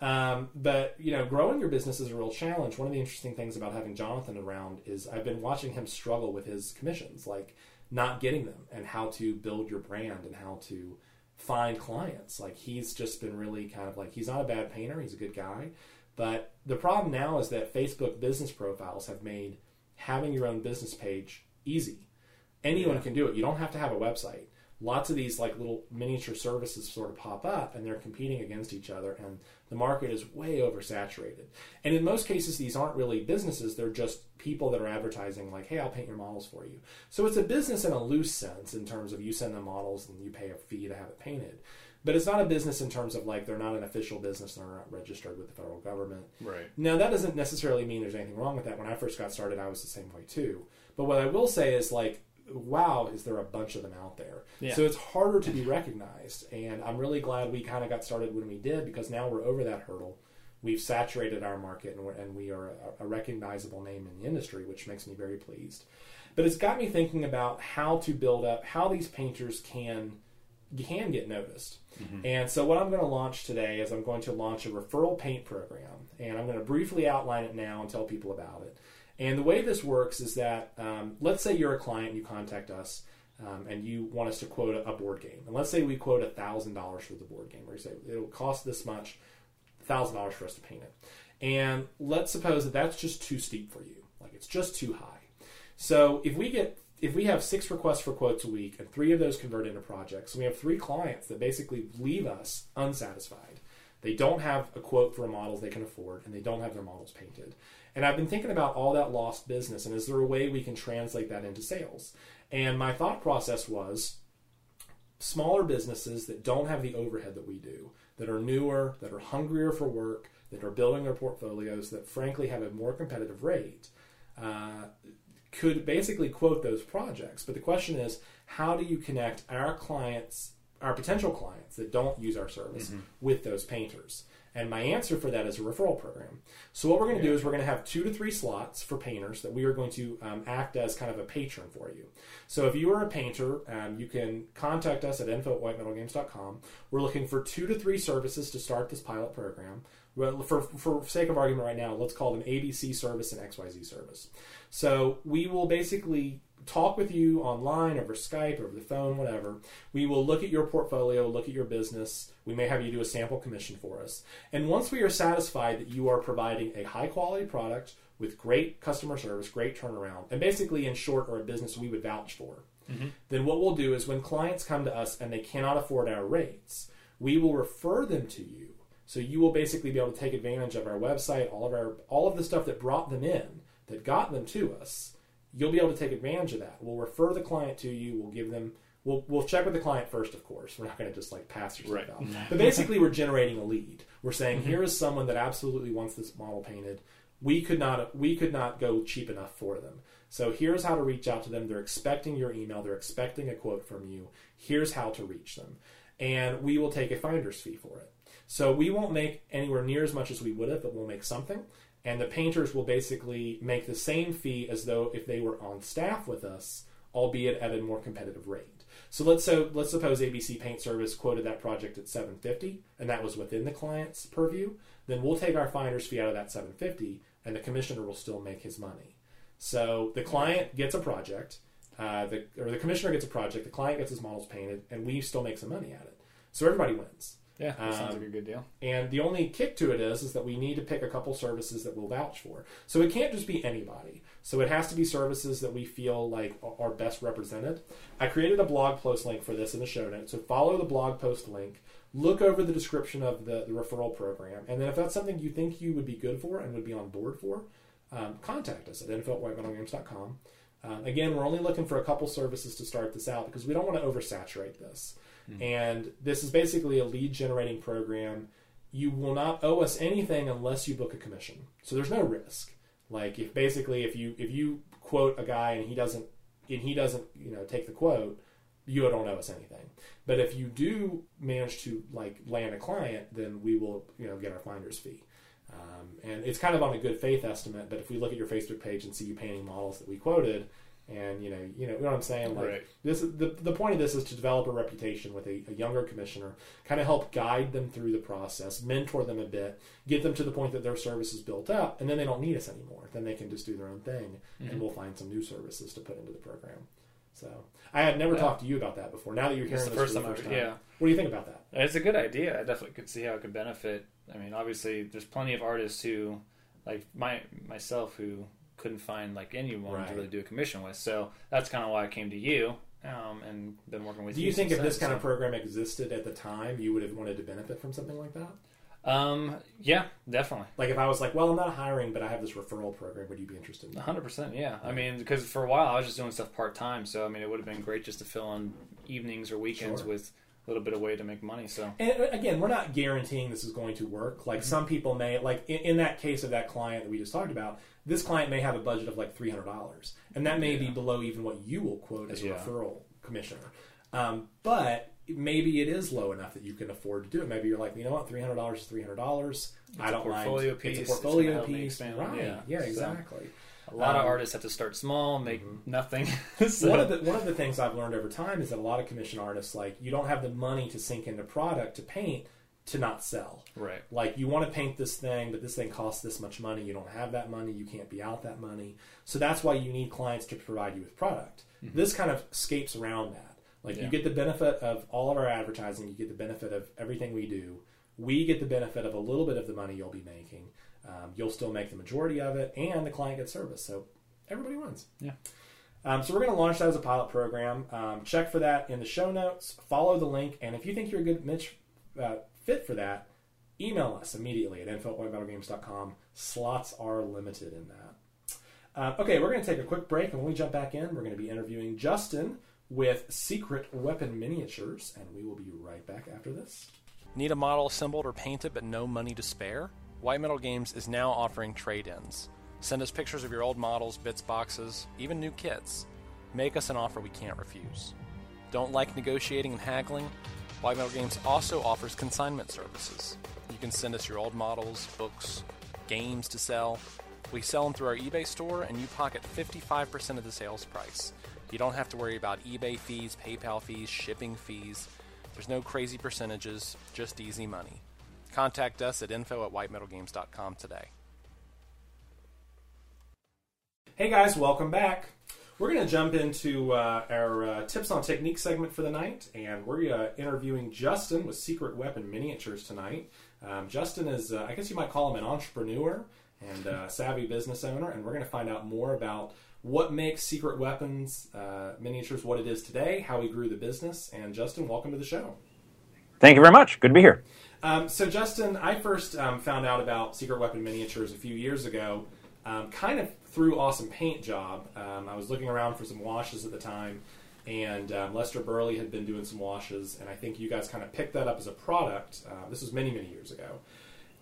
Um, but you know, growing your business is a real challenge. One of the interesting things about having Jonathan around is I've been watching him struggle with his commissions, like not getting them, and how to build your brand and how to find clients. Like he's just been really kind of like he's not a bad painter; he's a good guy. But the problem now is that Facebook business profiles have made having your own business page easy. Anyone Yeah. can do it. You don't have to have a website. Lots of these like little miniature services sort of pop up and they're competing against each other and the market is way oversaturated. And in most cases these aren't really businesses, they're just people that are advertising like, "Hey, I'll paint your models for you." So it's a business in a loose sense in terms of you send them models and you pay a fee to have it painted. But it's not a business in terms of like they're not an official business, they're not registered with the federal government. Right. Now, that doesn't necessarily mean there's anything wrong with that. When I first got started, I was the same way too. But what I will say is, like, wow, is there a bunch of them out there? Yeah. So it's harder to be recognized. And I'm really glad we kind of got started when we did because now we're over that hurdle. We've saturated our market and, we're, and we are a, a recognizable name in the industry, which makes me very pleased. But it's got me thinking about how to build up, how these painters can can get noticed. Mm-hmm. And so what I'm going to launch today is I'm going to launch a referral paint program, and I'm going to briefly outline it now and tell people about it. And the way this works is that um, let's say you're a client, and you contact us, um, and you want us to quote a, board game, and let's say we quote thousand dollars for the board game, or you say it'll cost this much, thousand dollars for us to paint it. And let's suppose that that's just too steep for you, like it's just too high. So if we get if we have six requests for quotes a week and three of those convert into projects, we have three clients that basically leave us unsatisfied. They don't have a quote for a model they can afford, and they don't have their models painted. And I've been thinking about all that lost business, and is there a way we can translate that into sales? And my thought process was smaller businesses that don't have the overhead that we do, that are newer, that are hungrier for work, that are building their portfolios, that frankly have a more competitive rate, uh, could basically quote those projects. But the question is, how do you connect our clients, our potential clients that don't use our service, with those painters? And my answer for that is a referral program. So what we're going to do is we're going to have two to three slots for painters that we are going to um, act as kind of a patron for you. So if you are a painter, um, you can contact us at info at whitemetalgames.com. We're looking for two to three services to start this pilot program. Well, for, for sake of argument right now, let's call them ABC service and XYZ service. So we will basically talk with you online over Skype, over the phone, whatever. We will look at your portfolio, look at your business. We may have you do a sample commission for us. And once we are satisfied that you are providing a high quality product with great customer service, great turnaround, and basically, in short, are a business we would vouch for, mm-hmm. then what we'll do is when clients come to us and they cannot afford our rates, we will refer them to you. So you will basically be able to take advantage of our website, all of our all of the stuff that brought them in, that got them to us. You'll be able to take advantage of that. We'll refer the client to you. We'll give them. We'll, we'll check with the client first, of course. We're not going to just like pass your stuff Right. out. But basically, we're generating a lead. We're saying mm-hmm. here is someone that absolutely wants this model painted. We could not we could not go cheap enough for them. So here's how to reach out to them. They're expecting your email. They're expecting a quote from you. Here's how to reach them, and we will take a finder's fee for it. So we won't make anywhere near as much as we would have, but we'll make something. And the painters will basically make the same fee as though if they were on staff with us, albeit at a more competitive rate. So let's so let's suppose ABC Paint Service quoted that project at 750, and that was within the client's purview. Then we'll take our finder's fee out of that 750, and the commissioner will still make his money. So the client gets a project, uh, the, or the commissioner gets a project, the client gets his models painted, and we still make some money at it. So everybody wins. Yeah, that sounds Um, like a good deal. And the only kick to it is, is that we need to pick a couple services that we'll vouch for. So it can't just be anybody. So it has to be services that we feel like are best represented. I created a blog post link for this in the show notes. So follow the blog post link, look over the description of the, the referral program, and then if that's something you think you would be good for and would be on board for, um, contact us at info at whitemetalgames.com. Um, again, we're only looking for a couple services to start this out because we don't want to oversaturate this. And this is basically a lead generating program. You will not owe us anything unless you book a commission. So there's no risk. Like if basically if you if you quote a guy and he doesn't and he doesn't you know take the quote, you don't owe us anything. But if you do manage to like land a client, then we will you know get our finder's fee. Um, and it's kind of on a good faith estimate. But if we look at your Facebook page and see you painting models that we quoted, and you know, you know, you know what I'm saying. Like Right. this, is, the the point of this is to develop a reputation with a, a younger commissioner, kind of help guide them through the process, mentor them a bit, get them to the point that their service is built up, and then they don't need us anymore. Then they can just do their own thing, Mm-hmm. and we'll find some new services to put into the program. So I had never Yeah. talked to you about that before. Now that you're hearing It's the this first for the first time, yeah. what do you think about that? It's a good idea. I definitely could see how it could benefit. I mean, obviously, there's plenty of artists who, like my myself, who couldn't find like anyone Right. to really do a commission with. So that's kind of why I came to you, um, and been working with you. Do you. you think if this kind of program existed at the time, you would have wanted to benefit from something like that? um, yeah, definitely. Like if I was like, well, I'm not hiring, but I have this referral program, would you be interested in that? hundred percent, yeah. I mean, because for a while I was just doing stuff part time, so I mean, it would have been great just to fill in evenings or weekends Sure. with a little bit of way to make money. So And uh, again, we're not guaranteeing this is going to work. Mm-hmm. Like some people may, like in, in that case of that client that we just talked about, this client may have a budget of like three hundred dollars, and that may be below even what you will quote as a Yeah. referral commissioner. Um, but maybe it is low enough that you can afford to do it. Maybe you're like, you know what, three hundred dollars is three hundred dollars. I a don't portfolio mind. piece. It's a portfolio piece, right? Yeah. Yeah, So- exactly. a lot of Um, artists have to start small, make nothing. so, one of the one of the things I've learned over time is that a lot of commission artists like you don't have the money to sink into product to paint to not sell. right. Like you want to paint this thing, but this thing costs this much money. You don't have that money. You can't be out that money. So that's why you need clients to provide you with product. This kind of escapes around that. Like you get the benefit of all of our advertising. You get the benefit of everything we do. We get the benefit of a little bit of the money you'll be making. Um, you'll still make the majority of it, and the client gets service. So everybody wins. Yeah. Um, so we're going to launch that as a pilot program. Um, check for that in the show notes. Follow the link, and if you think you're a good Mitch uh, fit for that, email us immediately at info Slots are limited in that. Uh, okay, we're going to take a quick break, and when we jump back in, we're going to be interviewing Justin with Secret Weapon Miniatures, and we will be right back after this. Need a model assembled or painted but no money to spare? White Metal Games is now offering trade ins. Send us pictures of your old models, bits boxes, even new kits. Make us an offer we can't refuse. Don't like negotiating and haggling? White Metal Games also offers consignment services. You can send us your old models, books, games to sell. We sell them through our eBay store and you pocket 55% of the sales price. You don't have to worry about eBay fees, PayPal fees, shipping fees. There's no crazy percentages, just easy money. Contact us at info at whitemetalgames.com today. Hey guys, welcome back. We're going to jump into uh, our uh, tips on technique segment for the night, and we're uh, interviewing Justin with Secret Weapon Miniatures tonight. Um, Justin is, uh, I guess you might call him an entrepreneur and uh, savvy business owner, and we're going to find out more about what makes Secret Weapons uh, Miniatures what it is today, how he grew the business, and Justin, welcome to the show. Thank you very much. Good to be here. Um, so, Justin, I first um, found out about Secret Weapon Miniatures a few years ago, um, kind of through Awesome Paint Job. Um, I was looking around for some washes at the time, and um, Lester Bursley had been doing some washes, and I think you guys kind of picked that up as a product. Uh, this was many, many years ago.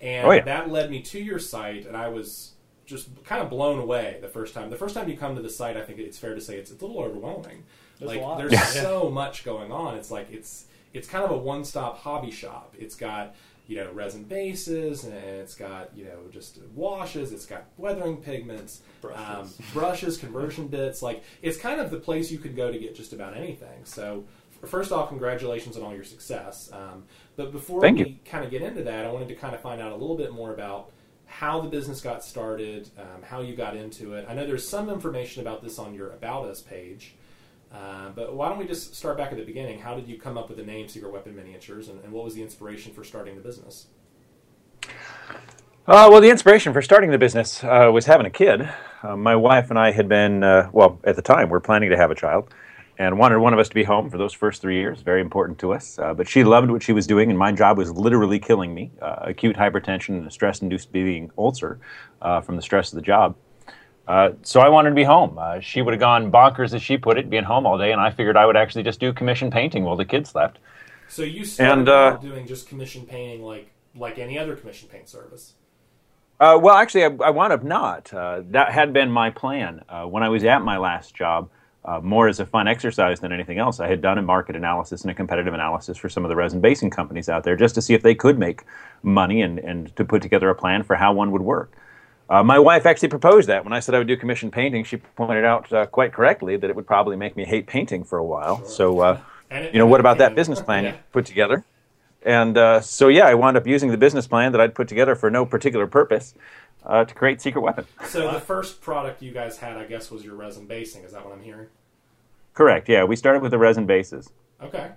And Oh, yeah. that led me to your site, and I was just kind of blown away the first time. The first time you come to the site, I think it's fair to say it's, it's a little overwhelming. There's like a lot. there's Yeah. so much going on. It's like it's it's kind of a one stop hobby shop. It's got you know resin bases and it's got you know just washes. It's got weathering pigments, Brushes. um, brushes, conversion bits. Like it's kind of the place you could go to get just about anything. So. First off, congratulations on all your success. Um, but before Thank we you. kind of get into that, I wanted to kind of find out a little bit more about how the business got started, um, how you got into it. I know there's some information about this on your About Us page, uh, but why don't we just start back at the beginning? How did you come up with the name Secret Weapon Miniatures, and, and what was the inspiration for starting the business? Uh, well, the inspiration for starting the business uh, was having a kid. Uh, my wife and I had been, uh, well, at the time, we are planning to have a child and wanted one of us to be home for those first three years. Very important to us. But she loved what she was doing, and my job was literally killing me acute hypertension and a stress induced bleeding ulcer from the stress of the job. Uh, so I wanted to be home. Uh, she would have gone bonkers, as she put it, being home all day, and I figured I would actually just do commission painting while the kids slept. So you started And, uh, doing just commission painting, like like any other commission paint service. Uh, well, actually, I, I wound up not. Uh, that had been my plan. Uh, when I was at my last job, uh, more as a fun exercise than anything else. I had done a market analysis and a competitive analysis for some of the resin basing companies out there just to see if they could make money and, and to put together a plan for how one would work. Uh, my wife actually proposed that when I said I would do commission painting. She pointed out uh, quite correctly that it would probably make me hate painting for a while. Sure. So, uh, it, you know, what about that business plan yeah. you put together? And uh, so, yeah, I wound up using the business plan that I'd put together for no particular purpose uh, to create Secret Weapon. So, the first product you guys had, I guess, was your resin basing. Is that what I'm hearing? Correct. Yeah, we started with the resin bases. Okay.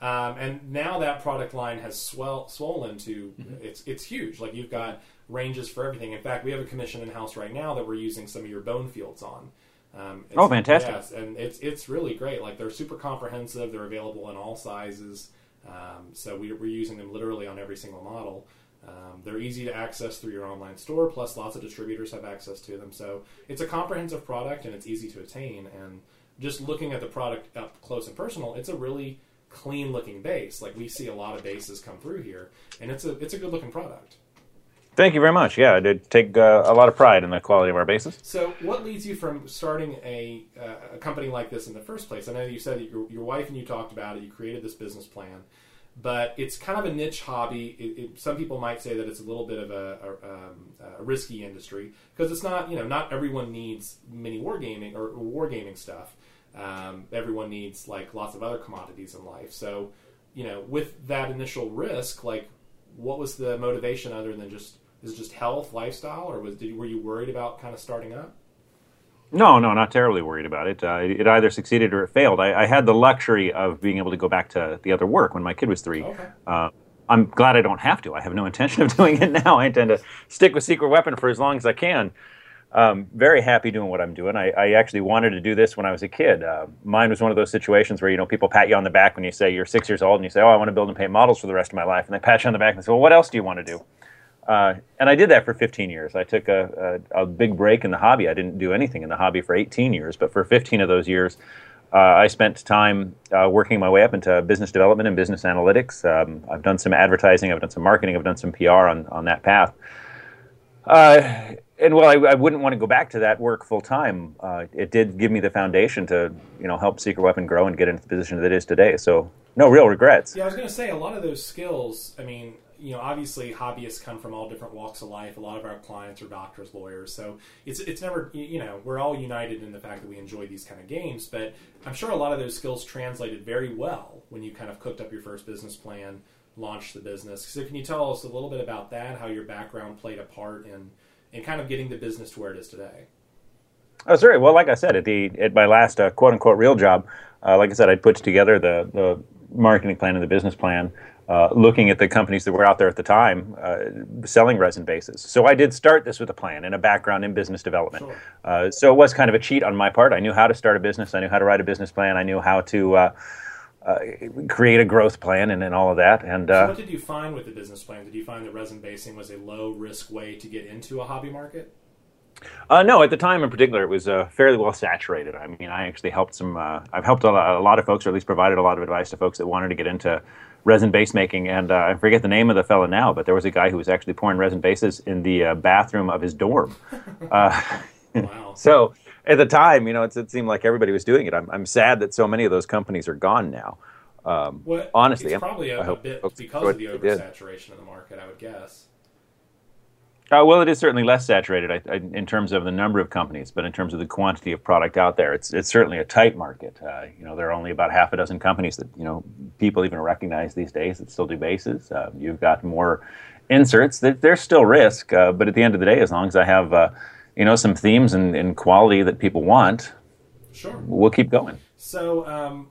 Um, and now that product line has swell, swollen to mm-hmm. it's it's huge. Like you've got ranges for everything. In fact, we have a commission in house right now that we're using some of your bone fields on. Um, oh, fantastic! Yes, and it's it's really great. Like they're super comprehensive. They're available in all sizes. Um, so we, are using them literally on every single model. Um, they're easy to access through your online store. Plus, lots of distributors have access to them. So it's a comprehensive product and it's easy to attain. And just looking at the product up close and personal, it's a really clean looking base. Like we see a lot of bases come through here, and it's a it's a good looking product. Thank you very much. Yeah, I did take uh, a lot of pride in the quality of our bases. So, what leads you from starting a, uh, a company like this in the first place? I know you said that your, your wife and you talked about it. You created this business plan, but it's kind of a niche hobby. It, it, some people might say that it's a little bit of a, a, um, a risky industry because it's not. You know, not everyone needs mini wargaming or, or wargaming stuff. Um, everyone needs like lots of other commodities in life. So, you know, with that initial risk, like, what was the motivation other than just is it just health, lifestyle, or was did, were you worried about kind of starting up? No, no, not terribly worried about it. Uh, it either succeeded or it failed. I, I, had the luxury of being able to go back to the other work when my kid was three. Okay. Uh, I'm glad I don't have to. I have no intention of doing it now. I intend to stick with Secret Weapon for as long as I can. Um, very happy doing what I'm doing. I, I, actually wanted to do this when I was a kid. Uh, mine was one of those situations where you know people pat you on the back when you say you're six years old and you say, "Oh, I want to build and paint models for the rest of my life," and they pat you on the back and say, "Well, what else do you want to do?" Uh, and I did that for 15 years. I took a, a, a, big break in the hobby. I didn't do anything in the hobby for 18 years, but for 15 of those years, uh, I spent time uh, working my way up into business development and business analytics. Um, I've done some advertising, I've done some marketing, I've done some PR on, on that path. Uh, and well, I, I, wouldn't want to go back to that work full time. Uh, it did give me the foundation to, you know, help Secret Weapon grow and get into the position that it is today. So, no real regrets. Yeah, I was going to say a lot of those skills. I mean, you know, obviously hobbyists come from all different walks of life. A lot of our clients are doctors, lawyers, so it's it's never you know we're all united in the fact that we enjoy these kind of games. But I'm sure a lot of those skills translated very well when you kind of cooked up your first business plan, launched the business. So can you tell us a little bit about that? How your background played a part in in kind of getting the business to where it is today? Oh, sorry. Well, like I said, at the at my last uh, quote unquote real job, uh, like I said, I put together the the marketing plan and the business plan uh, looking at the companies that were out there at the time uh, selling resin bases. So I did start this with a plan and a background in business development. Sure. Uh, so it was kind of a cheat on my part. I knew how to start a business. I knew how to write a business plan. I knew how to uh, uh, create a growth plan and, and all of that. And so what did you find with the business plan? Did you find that resin basing was a low risk way to get into a hobby market? Uh, no, at the time in particular, it was uh, fairly well saturated. I mean, I actually helped some. Uh, I've helped a lot, of folks, or at least provided a lot of advice to folks that wanted to get into resin base making. And uh, I forget the name of the fellow now, but there was a guy who was actually pouring resin bases in the uh, bathroom of his dorm. Uh, wow. so at the time, you know, it seemed like everybody was doing it. I'm, I'm sad that so many of those companies are gone now. Um, well, honestly, it's probably a, a bit because of the oversaturation of the market, I would guess. Uh, well, it is certainly less saturated I, I, in terms of the number of companies, but in terms of the quantity of product out there, it's it's certainly a tight market. Uh, you know, there are only about half a dozen companies that you know people even recognize these days that still do bases. Uh, you've got more inserts. There's still risk, uh, but at the end of the day, as long as I have uh, you know some themes and, and, quality that people want, sure, we'll keep going. So. Um,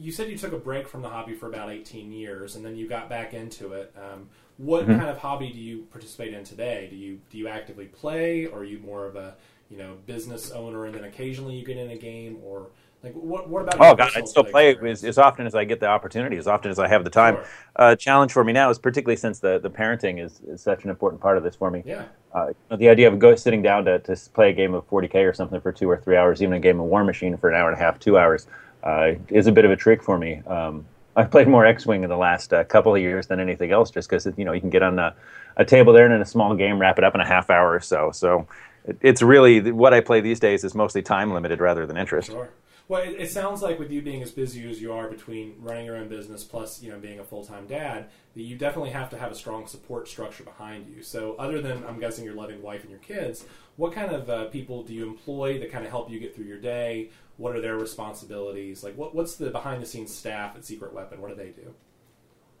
you said you took a break from the hobby for about 18 years, and then you got back into it. Um, what mm-hmm. kind of hobby do you participate in today? Do you do you actively play, or are you more of a you know business owner, and then occasionally you get in a game, or like what? What about? Oh God, I'd still play as, as, often as I get the opportunity, as often as I have the time. Sure. Uh, challenge for me now is particularly since the, the parenting is, is such an important part of this for me. Yeah. Uh, the idea of go sitting down to, to play a game of 40k or something for two or three hours, even a game of Warmachine for an hour and a half, two hours, uh, is a bit of a trick for me. Um, I've played more X-wing in the last uh, couple of years than anything else, just because you know you can get on a, a, table there and in a small game wrap it up in a half hour or so. So it, it's really what I play these days is mostly time limited rather than interest. Sure. Well, it, it sounds like with you being as busy as you are between running your own business plus you know being a full time dad, that you definitely have to have a strong support structure behind you. So, other than I'm guessing your loving wife and your kids, what kind of uh, people do you employ that kind of help you get through your day? What are their responsibilities? Like, what, what's the behind the scenes staff at Secret Weapon? What do they do?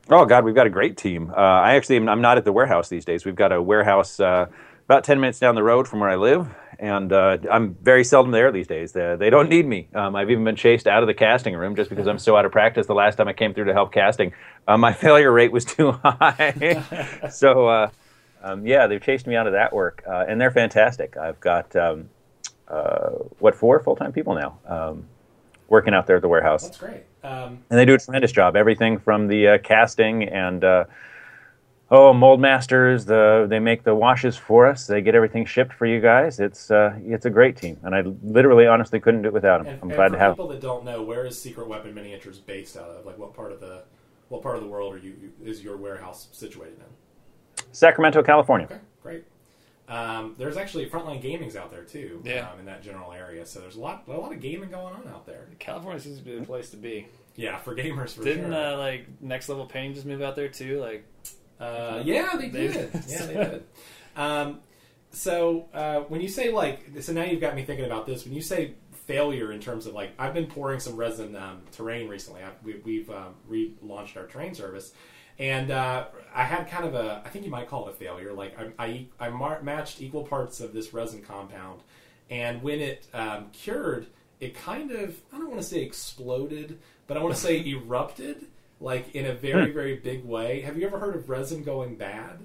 Oh God, we've got a great team. Uh, I actually am, I'm not at the warehouse these days. We've got a warehouse uh, about ten minutes down the road from where I live, and uh, I'm very seldom there these days. They, they don't need me. Um, I've even been chased out of the casting room just because I'm so out of practice. The last time I came through to help casting, uh, my failure rate was too high. so uh, um, yeah, they've chased me out of that work, uh, and they're fantastic. I've got um, what four full time people now um, working out there at the warehouse. That's great. Um, and they do a tremendous job. Everything from the uh, casting and uh, oh, mold masters. The they make the washes for us. They get everything shipped for you guys. It's uh, it's a great team, and I literally, honestly, couldn't do it without them. and, I'm and glad to have. people that don't know, where is Secret Weapon Miniatures based out of? Like, what part of the what part of the world are you is your warehouse situated in? Sacramento, California. Okay. Um, there's actually Frontline Gaming's out there too, Yeah. um, in that general area. So there's a lot, a lot of gaming going on out there. California seems to be the place to be. Yeah, for gamers for Didn't sure. uh, like Next Level Pain just move out there too? Like, Uh, yeah, they did. yeah, they did. Um, so uh, when you say like, so now you've got me thinking about this. When you say failure in terms of like, I've been pouring some resin um, terrain recently. I've, we, we've um, relaunched our terrain service, and uh, I had kind of a, I think you might call it a failure. Like I, I, I mar- matched equal parts of this resin compound, and when it um, cured, it kind of, I don't want to say exploded, but I want to say erupted like in a very very big way. Have you ever heard of resin going bad?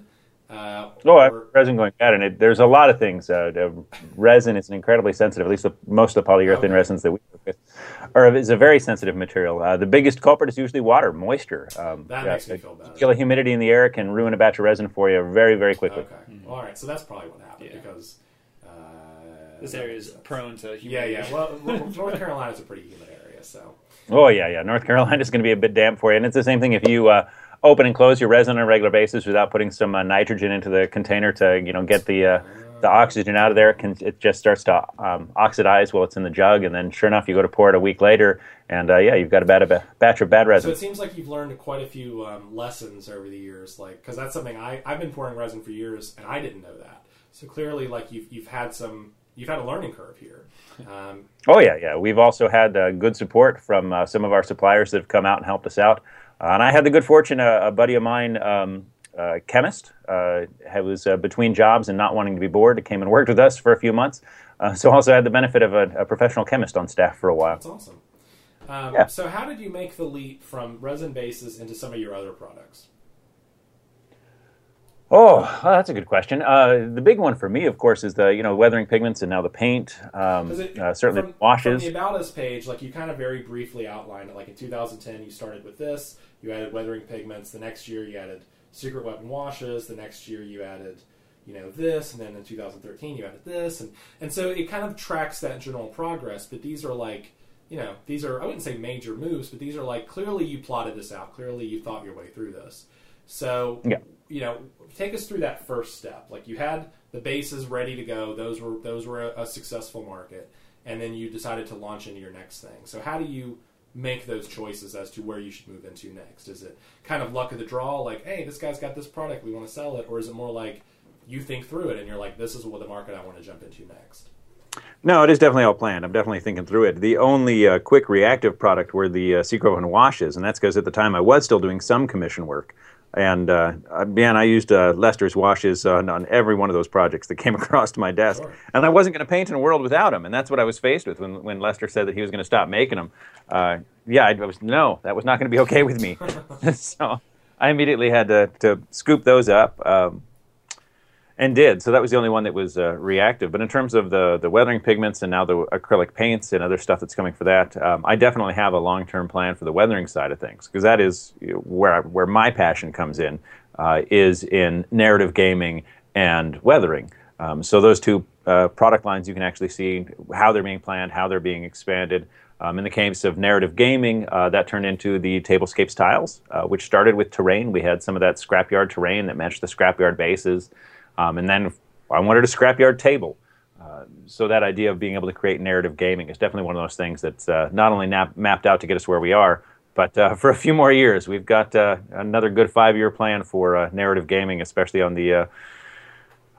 Uh, Oh, or- resin going bad, and it, there's a lot of things. Uh, the resin is an incredibly sensitive. At least the, most of the polyurethane Okay. resins that we work with are is a very sensitive material. Uh, the biggest culprit is usually water, moisture. Um, That makes me feel bad. Kill of humidity in the air can ruin a batch of resin for you very very quickly. okay, Well, all right. So that's probably what happened Yeah. because uh, this area is prone to Yeah, humidity. yeah. Well, well, North Carolina is a pretty humid area, so Oh yeah, yeah. North Carolina is going to be a bit damp for you, and it's the same thing if you uh, open and close your resin on a regular basis without putting some uh, nitrogen into the container to you know get the uh, the oxygen out of there. It, can, it just starts to um, oxidize while it's in the jug, and then sure enough, you go to pour it a week later, and uh, yeah, you've got a bad a batch of bad resin. So it seems like you've learned quite a few um, lessons over the years, like because that's something I I've been pouring resin for years and I didn't know that. So clearly, like you've you've had some you've had a learning curve here. Um, Oh yeah, yeah. We've also had uh, good support from uh, some of our suppliers that have come out and helped us out. Uh, and I had the good fortune, uh, a buddy of mine, um, uh, chemist, uh, was uh, between jobs and not wanting to be bored, came and worked with us for a few months. Uh, so also had the benefit of a, a professional chemist on staff for a while. that's awesome. Um, Yeah. So how did you make the leap from resin bases into some of your other products? Oh, well, that's a good question. Uh, the big one for me, of course, is the you know weathering pigments and now the paint. Um, 'Cause it- uh, certainly from, washes. From the About Us page, like you kind of very briefly outlined it. Like in 2010, you started with this. You added weathering pigments. The next year, you added secret weapon washes. The next year, you added, you know, this. And then in 2013, you added this. And and so it kind of tracks that general progress. But these are like, you know, these are I wouldn't say major moves, but these are like clearly you plotted this out. Clearly you thought your way through this. So Yeah. you know, take us through that first step. Like you had the bases ready to go; those were those were a, a successful market, and then you decided to launch into your next thing. So how do you make those choices as to where you should move into next? Is it kind of luck of the draw, like, hey, this guy's got this product, we want to sell it, or is it more like you think through it and you're like, this is what the market I want to jump into next? No, it is definitely all planned. I'm definitely thinking through it. The only uh, quick reactive product were the uh, One washes, and that's because at the time I was still doing some commission work. And uh, man, I used uh, Lester's washes on, on every one of those projects that came across to my desk. Sure. And I wasn't going to paint in a world without them. And that's what I was faced with when, when Lester said that he was going to stop making them. Uh, yeah, I was no, that was not going to be okay with me. so I immediately had to, to scoop those up. Um, and did. So that was the only one that was uh, reactive. But in terms of the the weathering pigments and now the acrylic paints and other stuff that's coming for that, um, I definitely have a long term plan for the weathering side of things because that is where where my passion comes in uh, is in narrative gaming and weathering. Um, so those two uh, product lines, you can actually see how they're being planned, how they're being expanded. Um, in the case of narrative gaming, uh, that turned into the Tablescapes tiles, uh, which started with terrain. We had some of that scrapyard terrain that matched the scrapyard bases. Um, and then I wanted a scrapyard table. Uh, so that idea of being able to create narrative gaming is definitely one of those things that's uh, not only nap- mapped out to get us where we are, but uh, for a few more years. We've got uh, another good five-year plan for uh, narrative gaming, especially on the uh,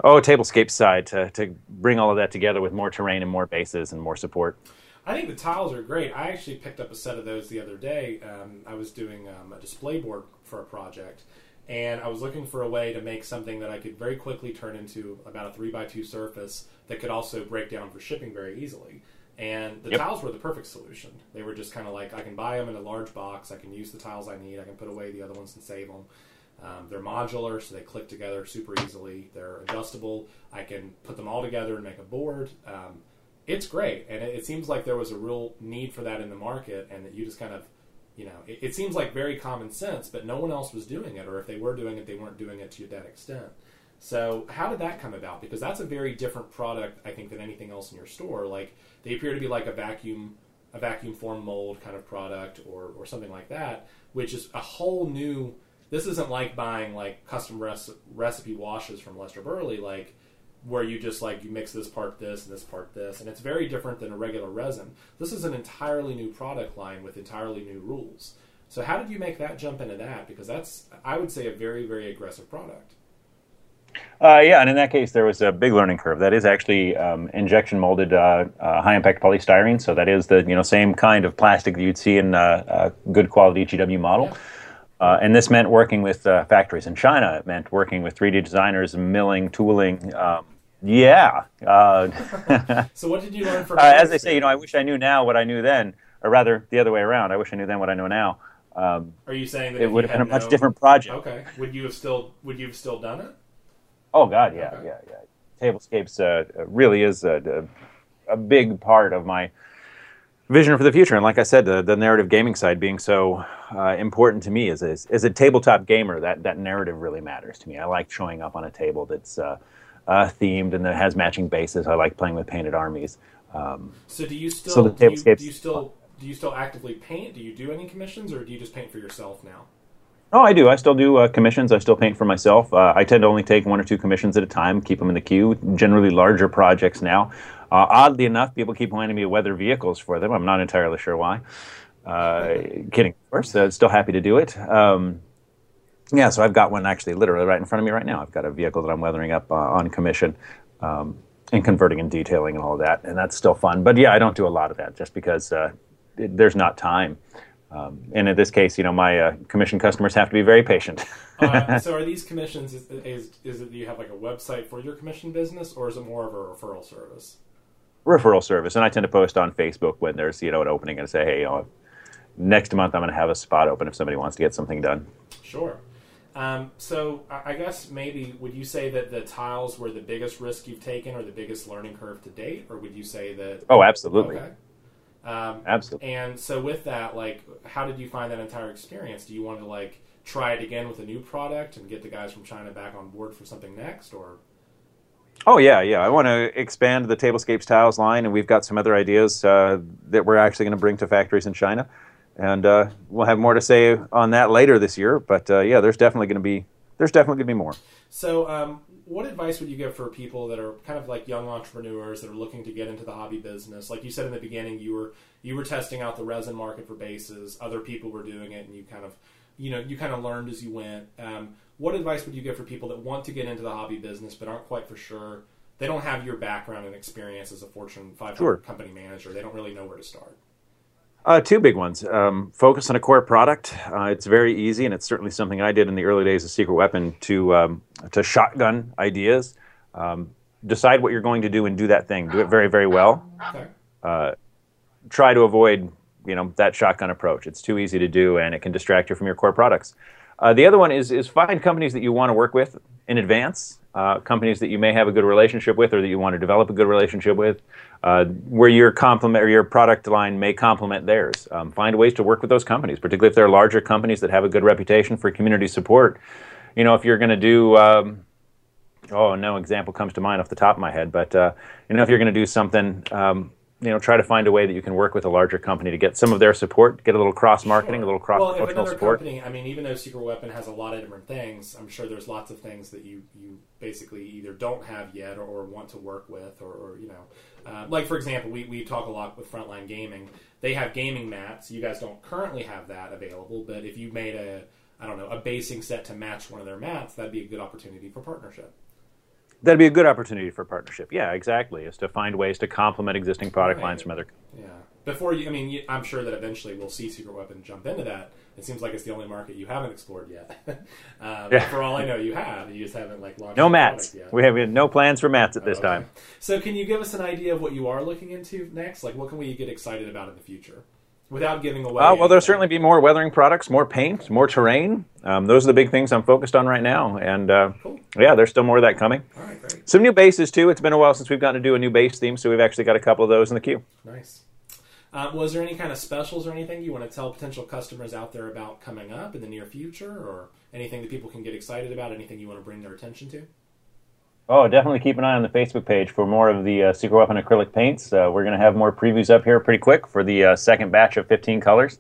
oh tablescape side, to, to bring all of that together with more terrain and more bases and more support. I think the tiles are great. I actually picked up a set of those the other day. Um, I was doing um, a display board for a project, and I was looking for a way to make something that I could very quickly turn into about a three by two surface that could also break down for shipping very easily. And the Yep. tiles were the perfect solution. They were just kind of like I can buy them in a large box. I can use the tiles I need. I can put away the other ones and save them. Um, they're modular, so they click together super easily. They're adjustable. I can put them all together and make a board. Um, it's great, and it, it seems like there was a real need for that in the market, and that you just kind of, you know, it, it seems like very common sense, but no one else was doing it, or if they were doing it, they weren't doing it to that extent. So, how did that come about? Because that's a very different product, I think, than anything else in your store. Like they appear to be like a vacuum, a vacuum form mold kind of product, or or something like that, which is a whole new. This isn't like buying like custom rec- recipe washes from Lester Bursley, like where you just like you mix this part this and this part this, and it's very different than a regular resin. This is an entirely new product line with entirely new rules. So, how did you make that jump into that? Because that's, I would say, a very very aggressive product. Uh, yeah, and in that case, there was a big learning curve. That is actually um, injection molded uh, uh, high impact polystyrene. So that is the you know same kind of plastic that you'd see in uh, a good quality GW model. Uh, and this meant working with uh, factories in China. It meant working with 3D designers, milling, tooling. Um, yeah. Uh, So, what did you learn from? uh, as they say, you know, I wish I knew now what I knew then, or rather the other way around. I wish I knew then what I know now. Um, Are you saying that it would have been a much known- different project. Okay, would you have still would you have still done it? Oh God, yeah, Okay. yeah, yeah. Tablescapes uh, really is a, a, a big part of my vision for the future. And like I said, the, the narrative gaming side being so uh, important to me as a, as a tabletop gamer, that that narrative really matters to me. I like showing up on a table that's uh, uh, themed and that has matching bases. I like playing with painted armies. Um, So, do you still So the do, you, do you still do you still actively paint? Do you do any commissions, or do you just paint for yourself now? Oh, I do. I still do uh, commissions. I still paint for myself. Uh, I tend to only take one or two commissions at a time, keep them in the queue. Generally, larger projects now. Uh, oddly enough, people keep wanting me to weather vehicles for them. I'm not entirely sure why. Uh, kidding, of course. Uh, still happy to do it. Um, yeah, so I've got one actually literally right in front of me right now. I've got a vehicle that I'm weathering up uh, on commission um, and converting and detailing and all of that, and that's still fun. But yeah, I don't do a lot of that just because uh, it, there's not time. Um, and in this case, you know, my uh, commission customers have to be very patient. Uh, so, are these commissions? Is, is is it? Do you have like a website for your commission business, or is it more of a referral service? Referral service, and I tend to post on Facebook when there's you know an opening and say, hey, you know, next month I'm going to have a spot open if somebody wants to get something done. Sure. Um, so I I guess maybe would you say that the tiles were the biggest risk you've taken or the biggest learning curve to date, or would you say that? Oh, absolutely, Okay. Um, absolutely. and so with that, like, how did you find that entire experience? Do you want to like try it again with a new product and get the guys from China back on board for something next, or? Oh yeah, yeah. I want to expand the Tablescapes tiles line, and we've got some other ideas uh, that we're actually going to bring to factories in China, and uh, we'll have more to say on that later this year. But uh, yeah, there's definitely going to be there's definitely going to be more. So, um, what advice would you give for people that are kind of like young entrepreneurs that are looking to get into the hobby business? Like you said in the beginning, you were you were testing out the resin market for bases. Other people were doing it, and you kind of you know you kind of learned as you went. Um, what advice would you give for people that want to get into the hobby business but aren't quite for sure? They don't have your background and experience as a Fortune 500 Sure. company manager. They don't really know where to start. Uh, two big ones. Um, focus on a core product. Uh, it's very easy, and it's certainly something I did in the early days of Secret Weapon to um, to shotgun ideas. Um, decide what you're going to do and do that thing. Do it very, very well. Okay. Try to avoid you know that shotgun approach. It's too easy to do, and it can distract you from your core products. Uh, the other one is is find companies that you want to work with in advance. Uh, companies that you may have a good relationship with, or that you want to develop a good relationship with, uh, where your complement or your product line may complement theirs. Um, find ways to work with those companies, particularly if they're larger companies that have a good reputation for community support. You know, if you're going to do um, oh no example comes to mind off the top of my head but uh, you know if you're going to do something um, you know, try to find a way that you can work with a larger company to get some of their support, get a little cross marketing, a little cross Well, promotional another support. company, I mean, even though Secret Weapon has a lot of different things, I'm sure there's lots of things that you you basically either don't have yet or, or want to work with, or, or you know, uh, like for example, we we talk a lot with Frontline Gaming. They have gaming mats. You guys don't currently have that available, but if you made a I don't know a basing set to match one of their mats, that'd be a good opportunity for partnership. That'd be a good opportunity for partnership. Yeah, exactly. Is to find ways to complement existing product Right. lines from other. Yeah. Before you, I mean, you, I'm sure that eventually we'll see Secret Weapon jump into that. It seems like it's the only market you haven't explored yet. um, Yeah. For all I know, you have. You just haven't like launched No mats. yet. We have we have no plans for mats at this Oh, okay. time. So, can you give us an idea of what you are looking into next? Like, what can we get excited about in the future, without giving away? Uh, well, there'll certainly be more weathering products, more paint, more terrain. Um, those are the big things I'm focused on right now. And uh, Cool. yeah, there's still more of that coming. All right, great, Some new bases too. It's been a while since we've gotten to do a new base theme, so we've actually got a couple of those in the queue. nice. Uh, was there any kind of specials or anything you want to tell potential customers out there about coming up in the near future, or anything that people can get excited about? Anything you want to bring their attention to? Oh, definitely keep an eye on the Facebook page for more of the uh, Secret Weapon acrylic paints. Uh, we're going to have more previews up here pretty quick for the uh, second batch of 15 colors.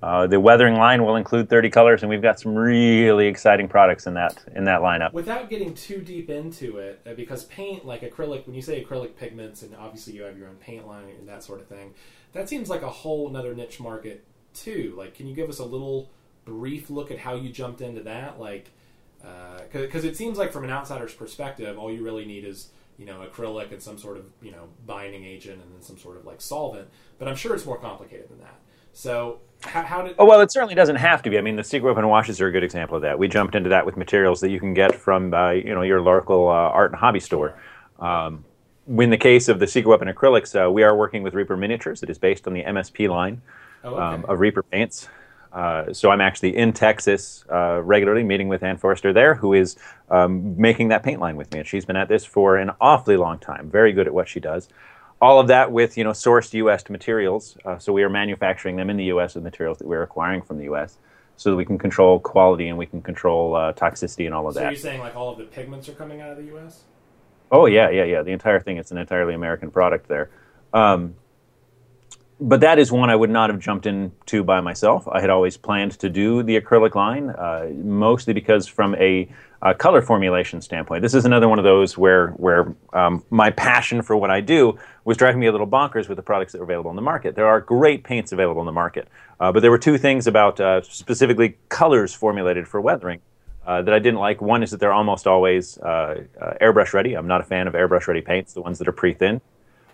Uh, the weathering line will include 30 colors, and we've got some really exciting products in that in that lineup. Without getting too deep into it, uh, because paint, like acrylic, when you say acrylic pigments, and obviously you have your own paint line and that sort of thing, that seems like a whole another niche market too. Like, can you give us a little brief look at how you jumped into that? Like, because it seems like from an outsider's perspective, all you really need is you know acrylic and some sort of you know binding agent and then some sort of like solvent. But I'm sure it's more complicated than that. So, how, how did? Oh well, it certainly doesn't have to be. I mean, the Secret Weapon washes are a good example of that. We jumped into that with materials that you can get from uh, you know your local uh, art and hobby store. Um, in the case of the Secret Weapon acrylics, uh, we are working with Reaper Miniatures. It is based on the MSP line Oh, okay. um, of Reaper paints. Uh, so I'm actually in Texas uh, regularly, meeting with Anne Foerster there, who is um, making that paint line with me, and she's been at this for an awfully long time. Very good at what she does. All of that with you know sourced U.S. materials. Uh, so we are manufacturing them in the U.S. with materials that we're acquiring from the U.S. So that we can control quality and we can control uh, toxicity and all of so that. So you're saying like all of the pigments are coming out of the U.S. Oh yeah, yeah, yeah. The entire thing. It's an entirely American product there. Um, but that is one I would not have jumped into by myself. I had always planned to do the acrylic line, uh, mostly because from a, uh color formulation standpoint, this is another one of those where where um, my passion for what I do was driving me a little bonkers with the products that are available on the market. There are great paints available in the market, uh, but there were two things about uh, specifically colors formulated for weathering uh, that I didn't like. One is that they're almost always uh, uh, airbrush ready. I'm not a fan of airbrush ready paints, the ones that are pre thin.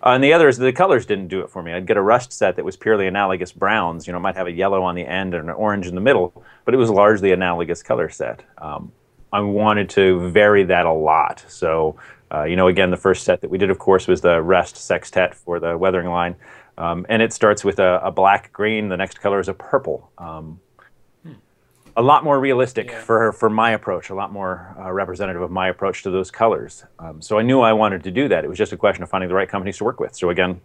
Uh, and the other is the colors didn't do it for me. I'd get a rust set that was purely analogous browns. You know, it might have a yellow on the end and an orange in the middle, but it was largely analogous color set. Um, I wanted to vary that a lot. So, uh, you know, again, the first set that we did, of course, was the Rust Sextet for the weathering line. Um, and it starts with a, a black green. The next color is a purple. Um, a lot more realistic Yeah. for for my approach, a lot more uh, representative of my approach to those colors. Um, so I knew I wanted to do that. It was just a question of finding the right companies to work with. So again,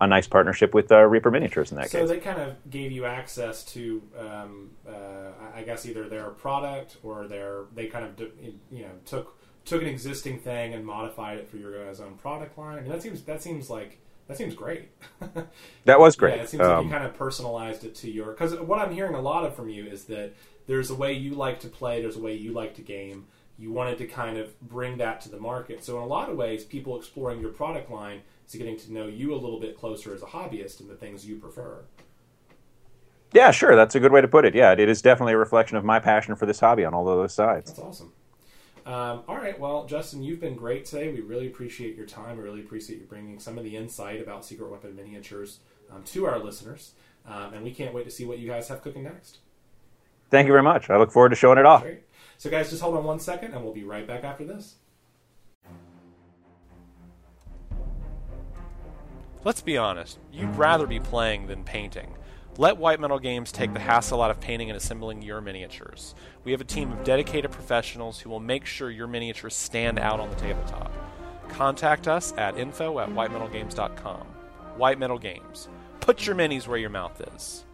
a nice partnership with uh, Reaper Miniatures in that So case. So they kind of gave you access to, um, uh, I guess, either their product or their they kind of you know took took an existing thing and modified it for your guys' own product line. I mean, that seems that seems like that seems great. that was great. Yeah, it seems like Um, you kind of personalized it to your. Because what I'm hearing a lot of from you is that there's a way you like to play, there's a way you like to game. You wanted to kind of bring that to the market. So in a lot of ways, people exploring your product line is getting to know you a little bit closer as a hobbyist and the things you prefer. yeah, sure. That's a good way to put it. Yeah, it is definitely a reflection of my passion for this hobby on all of those sides. That's awesome. Um, all right, well, Justin, you've been great today. We really appreciate your time. We really appreciate you bringing some of the insight about Secret Weapon miniatures um, to our listeners, um, and we can't wait to see what you guys have cooking next. Thank you very much. I look forward to showing it off. Great. So, guys, just hold on one second, and we'll be right back after this. Let's be honest, you'd rather be playing than painting. Let White Metal Games take the hassle out of painting and assembling your miniatures. We have a team of dedicated professionals who will make sure your miniatures stand out on the tabletop. Contact us at info at whitemetalgames.com. White Metal Games. Put your minis where your mouth is.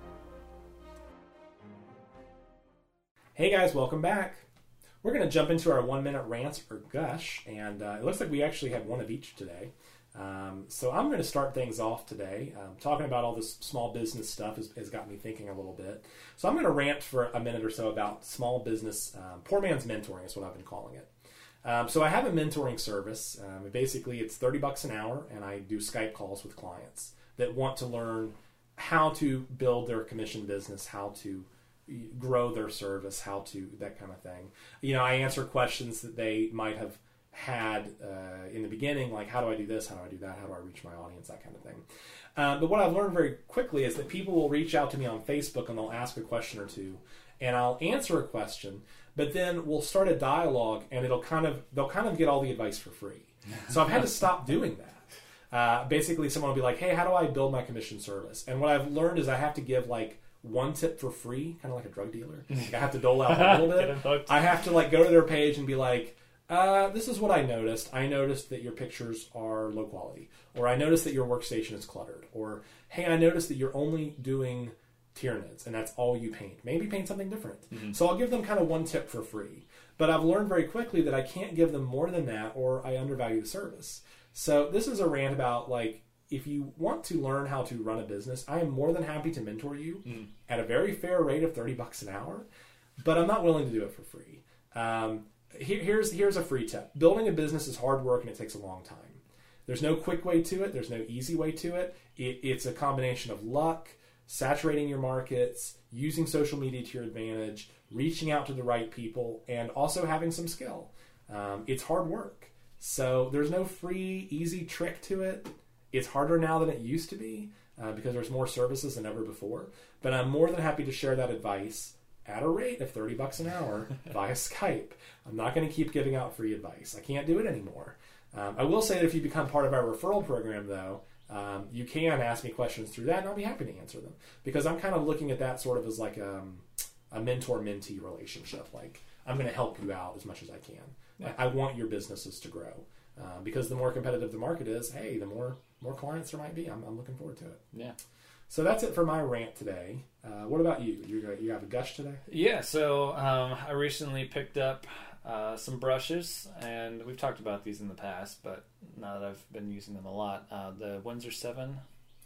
Hey, guys, welcome back. We're going to jump into our one minute rants or gush, and uh, it looks like we actually have one of each today. Um, so I'm going to start things off today. Um, talking about all this small business stuff has, has got me thinking a little bit. So I'm going to rant for a minute or so about small business, um, poor man's mentoring is what I've been calling it. Um, so I have a mentoring service. Um, basically, it's thirty bucks an hour, and I do Skype calls with clients that want to learn how to build their commission business, how to grow their service, how to that kind of thing. You know, I answer questions that they might have had uh, in the beginning, like how do I do this, how do I do that, how do I reach my audience, that kind of thing. Uh, but what I've learned very quickly is that people will reach out to me on Facebook and they'll ask a question or two, and I'll answer a question, but then we'll start a dialogue, and it'll kind of they'll kind of get all the advice for free. So I've had to stop doing that. Uh, basically, someone will be like, "Hey, how do I build my commission service?" And what I've learned is I have to give like one tip for free, kind of like a drug dealer. Like, I have to dole out a little bit. I have to like go to their page and be like, uh, "This is what I noticed. I noticed that your pictures are low quality, or I noticed that your workstation is cluttered, or hey, I noticed that you're only doing Tyranids and that's all you paint. Maybe paint something different." So I'll give them kind of one tip for free. But I've learned very quickly that I can't give them more than that, or I undervalue the service. So this is a rant about like if you want to learn how to run a business, I am more than happy to mentor you at a very fair rate of thirty bucks an hour, but I'm not willing to do it for free. Um, here, here's here's a free tip: building a business is hard work and it takes a long time. There's no quick way to it. There's no easy way to it. it it's a combination of luck, saturating your markets, using social media to your advantage, reaching out to the right people, and also having some skill. Um, it's hard work. So there's no free, easy trick to it. It's harder now than it used to be uh, because there's more services than ever before. But I'm more than happy to share that advice at a rate of 30 bucks an hour via Skype. I'm not going to keep giving out free advice. I can't do it anymore. Um, I will say that if you become part of our referral program, though, um, you can ask me questions through that, and I'll be happy to answer them because I'm kind of looking at that sort of as like um, a mentor-mentee relationship. Like I'm going to help you out as much as I can. I, I want your businesses to grow uh, because the more competitive the market is, hey, the more more clients there might be. I'm, I'm looking forward to it. Yeah. So that's it for my rant today. Uh, what about you? You you have a gush today? Yeah, so um, I recently picked up uh, some brushes, and we've talked about these in the past, but now that I've been using them a lot, uh, the Winsor Seven,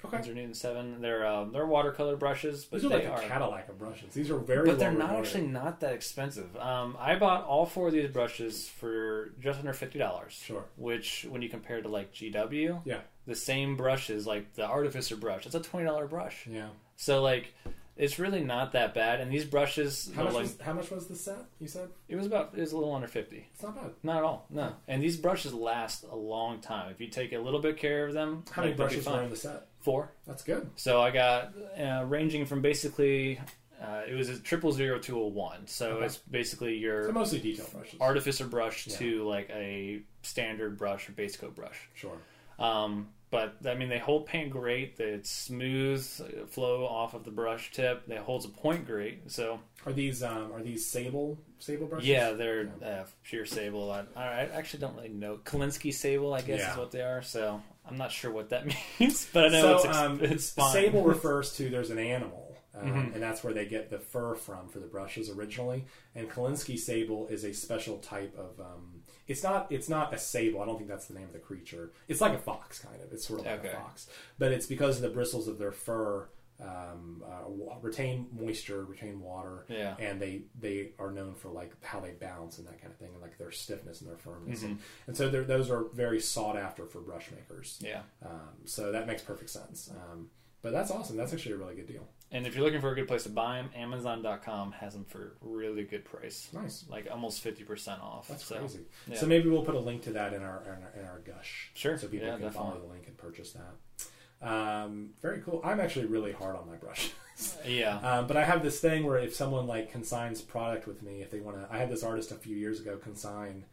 Okay. Winsor Newton Seven, they're um, they're watercolor brushes, but These are they like are a Cadillac of brushes. These are very, but they're not actually not that expensive. Um, I bought all four of these brushes for just under fifty dollars. Sure. Which, when you compare to like GW, Yeah, the same brushes, like the Artificer brush, it's a twenty dollar brush. yeah. So like, it's really not that bad. And these brushes, How much like, was how much was the set? You said it was about it was a little under fifty. it's not bad. Not at all. No. And these brushes last a long time. If you take a little bit care of them, How many brushes were in the set? Four. That's good. So I got uh, ranging from basically, uh, it was a triple zero to a one. So Okay. it's basically your So mostly detail brushes. artificer brush Yeah. to like a standard brush or base coat brush. Sure. Um, but I mean, they hold paint great. It's smooth uh, flow off of the brush tip. It holds a point great. So Are these um, are these sable sable brushes? yeah, they're Uh, pure sable. I, I actually don't really know Kolinsky sable. I guess Yeah. is what they are. So I'm not sure what that means, but I know so it's, ex- um, it's fine. sable refers to there's an animal, um, Mhm. and that's where they get the fur from for the brushes originally. And Kolinsky sable is a special type of. Um, it's not. It's not a sable. I don't think that's the name of the creature. It's like a fox, kind of. It's sort of like Okay. a fox, but it's because of the bristles of their fur. Um, uh, retain moisture, retain water, Yeah. and they they are known for like how they bounce and that kind of thing, and like their stiffness and their firmness, Mhm. and, and so those are very sought after for brush makers. Yeah. Um, so that makes perfect sense. Um, but that's awesome. That's actually a really good deal. And if you're looking for a good place to buy them, Amazon.com has them for really good price, Nice. like almost fifty percent off. That's so, crazy. yeah. So maybe we'll put a link to that in our in our, in our gush. Sure. So people Yeah, can follow the link and purchase that. Um, very cool. I'm actually really hard on my brushes. Yeah. Um, but I have this thing where if someone like consigns product with me, if they want to, I had this artist a few years ago consign.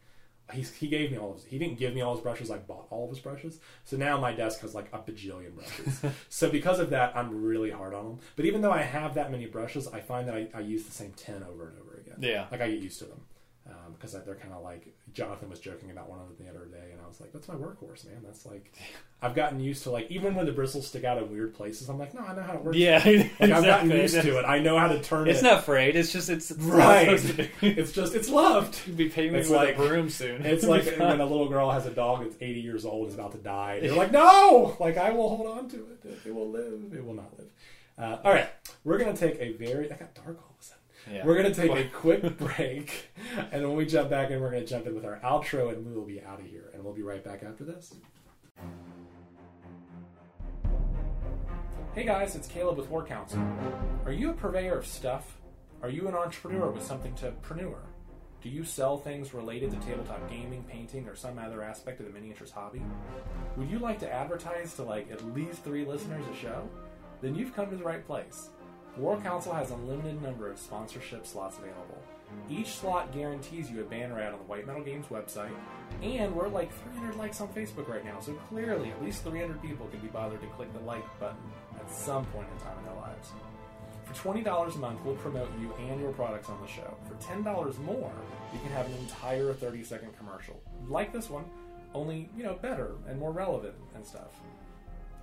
He, he gave me all of his. He didn't give me all his brushes. I bought all of his brushes. So now my desk has like a bajillion brushes. so because of that, I'm really hard on them. But even though I have that many brushes, I find that I, I use the same ten over and over again. Yeah. Like I get used to them. Um, because they're kind of like Jonathan was joking about one of them the other day, and I was like, "That's my workhorse, man. That's like I've gotten used to like even when the bristles stick out in weird places, I'm like, no, I know how it works. Yeah, like, I've gotten exactly. used to it. I know how to turn It's it. It's not frayed. It's just it's, it's right. Not supposed to be. it's just it's loved. You'll be paying me It's with like- a broom soon. It's like when a little girl has a dog that's 80 years old and is about to die. And you're like, no! Like, I will hold on to it. It will live. It will not live. Uh, all right. We're going to take a very. I got dark all of a sudden. Yeah. We're going to take a quick break. And when we jump back in, we're going to jump in with our outro and we will be out of here. And we'll be right back after this. Hey guys, it's Caleb with War Council. Are you a purveyor of stuff? Are you an entrepreneur with something to preneur? Do you sell things related to tabletop gaming, painting, or some other aspect of the miniatures hobby? Would you like to advertise to like at least three listeners a show? Then you've come to the right place. War Council has a limited number of sponsorship slots available. Each slot guarantees you a banner ad on the White Metal Games website, and we're like 300 likes on Facebook right now, so clearly at least 300 people can be bothered to click the like button at some point in time in their lives. For $20 a month, we'll promote you and your products on the show. For $10 more, you can have an entire 30 second commercial. Like this one, only, you know, better and more relevant and stuff.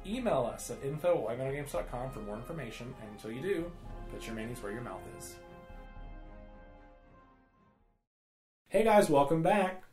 Email us at info at for more information, and until you do, put your minis where your mouth is. Hey guys, welcome back.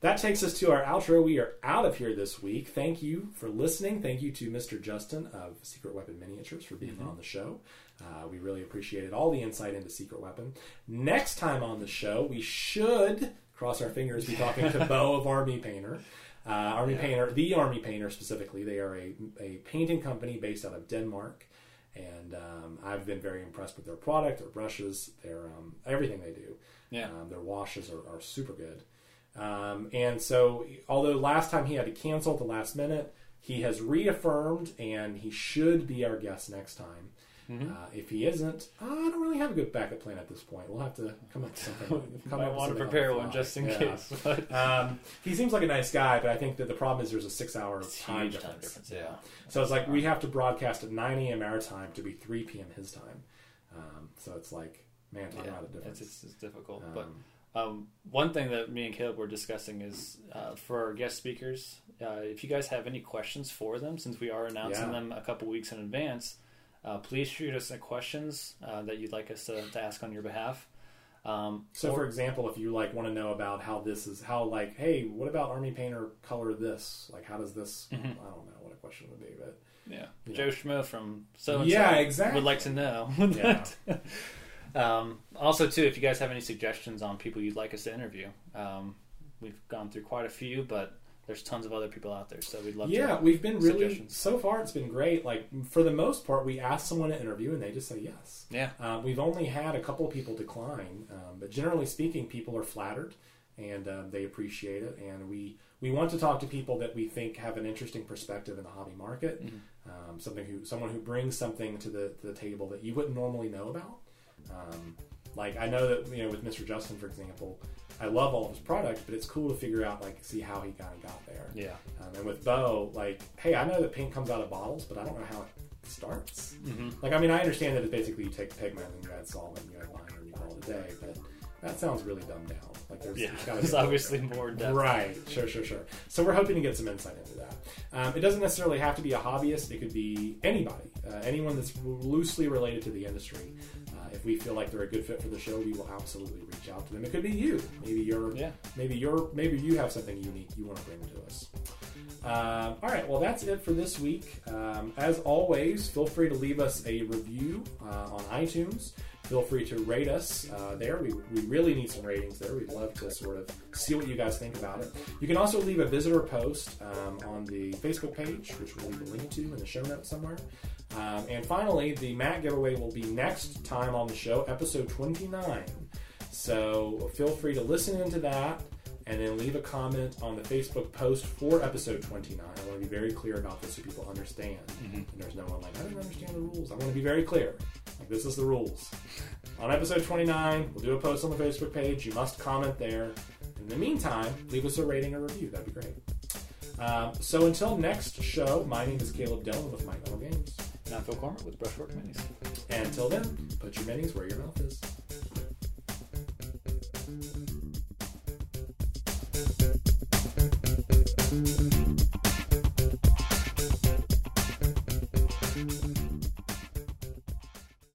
That takes us to our outro. We are out of here this week. Thank you for listening. Thank you to Mr. Justin of Secret Weapon Miniatures for being on the show. Uh, we really appreciated all the insight into Secret Weapon. Next time on the show, we should cross our fingers be talking to Bo of Army Painter. Uh, Army Painter, the Army Painter specifically. They are a, a painting company based out of Denmark, and um, I've been very impressed with their product, their brushes, their um, everything they do. Yeah. Um, their washes are, are super good. Um, and so, although last time he had to cancel at the last minute, he has reaffirmed and he should be our guest next time. Mm-hmm. Uh, if he isn't, I don't really have a good backup plan at this point. We'll have to come up with something. Come with want to prepare one just in Yeah. case. But Um, he seems like a nice guy, but I think that the problem is there's a six-hour time time difference. Yeah. So it's like we have to broadcast at 9 a.m. our time to be 3 p.m. his time. Um, so it's like, man, talk Yeah, about a difference. it's, it's, it's difficult. Um, but um, one thing that me and Caleb were discussing is uh, for our guest speakers, uh, if you guys have any questions for them, since we are announcing Yeah. them a couple weeks in advance, uh, please shoot us the questions uh, that you'd like us to, to ask on your behalf. Um, So, or- for example, if you like want to know about how this is, how like, hey, what about Army Painter color this? Like, how does this? Mm-hmm. I don't know what a question would be, but yeah. Joe Schmo from so Yeah, exactly. would like to know. Yeah. um, also, too, if you guys have any suggestions on people you'd like us to interview, um, we've gone through quite a few, but there's tons of other people out there, so we'd love yeah, to. Yeah, we've been really so far. It's been great. Like for the most part, we ask someone to interview, and they just say yes. Yeah. Um, we've only had a couple of people decline, um, but generally speaking, people are flattered and um, they appreciate it. And we we want to talk to people that we think have an interesting perspective in the hobby market, um, something who someone who brings something to the to the table that you wouldn't normally know about. Um, like I know that you know with Mr. Justin, for example, I love all of his products, but it's cool to figure out like see how he kind of got there. Yeah. Um, and with Bo, like, hey, I know that paint comes out of bottles, but I don't know how it starts. Mm-hmm. Like, I mean, I understand that it's basically you take pigment and you add solvent, and you add liner, and you call it a day, but that sounds really dumbed down. Like, there's, Yeah, there's there's more obviously there. more depth. Right, sure, sure, sure. So we're hoping to get some insight into that. Um, it doesn't necessarily have to be a hobbyist; it could be anybody, uh, anyone that's loosely related to the industry. If we feel like they're a good fit for the show, we will absolutely reach out to them. It could be you. Maybe you're, Yeah. maybe you're, maybe you have something unique you want to bring to us. Um, all right, well, that's it for this week. Um, as always, feel free to leave us a review uh, on iTunes. Feel free to rate us uh, there. We, we really need some ratings there. We'd love to sort of see what you guys think about it. You can also leave a visitor post um, on the Facebook page, which we'll leave a link to in the show notes somewhere. Um, and finally, the mat giveaway will be next time on the show, episode 29. So feel free to listen into that and then leave a comment on the Facebook post for episode 29. I want to be very clear about this so people understand. And there's no one like, I don't understand the rules. I want to be very clear. Like, this is the rules. On episode 29, we'll do a post on the Facebook page. You must comment there. In the meantime, leave us a rating or review. That'd be great. Um, so until next show, my name is Caleb Dillon with Mike Metal Games. And I'm Phil Cormer with Brushwork Minis. And until then, put your minis where your mouth is.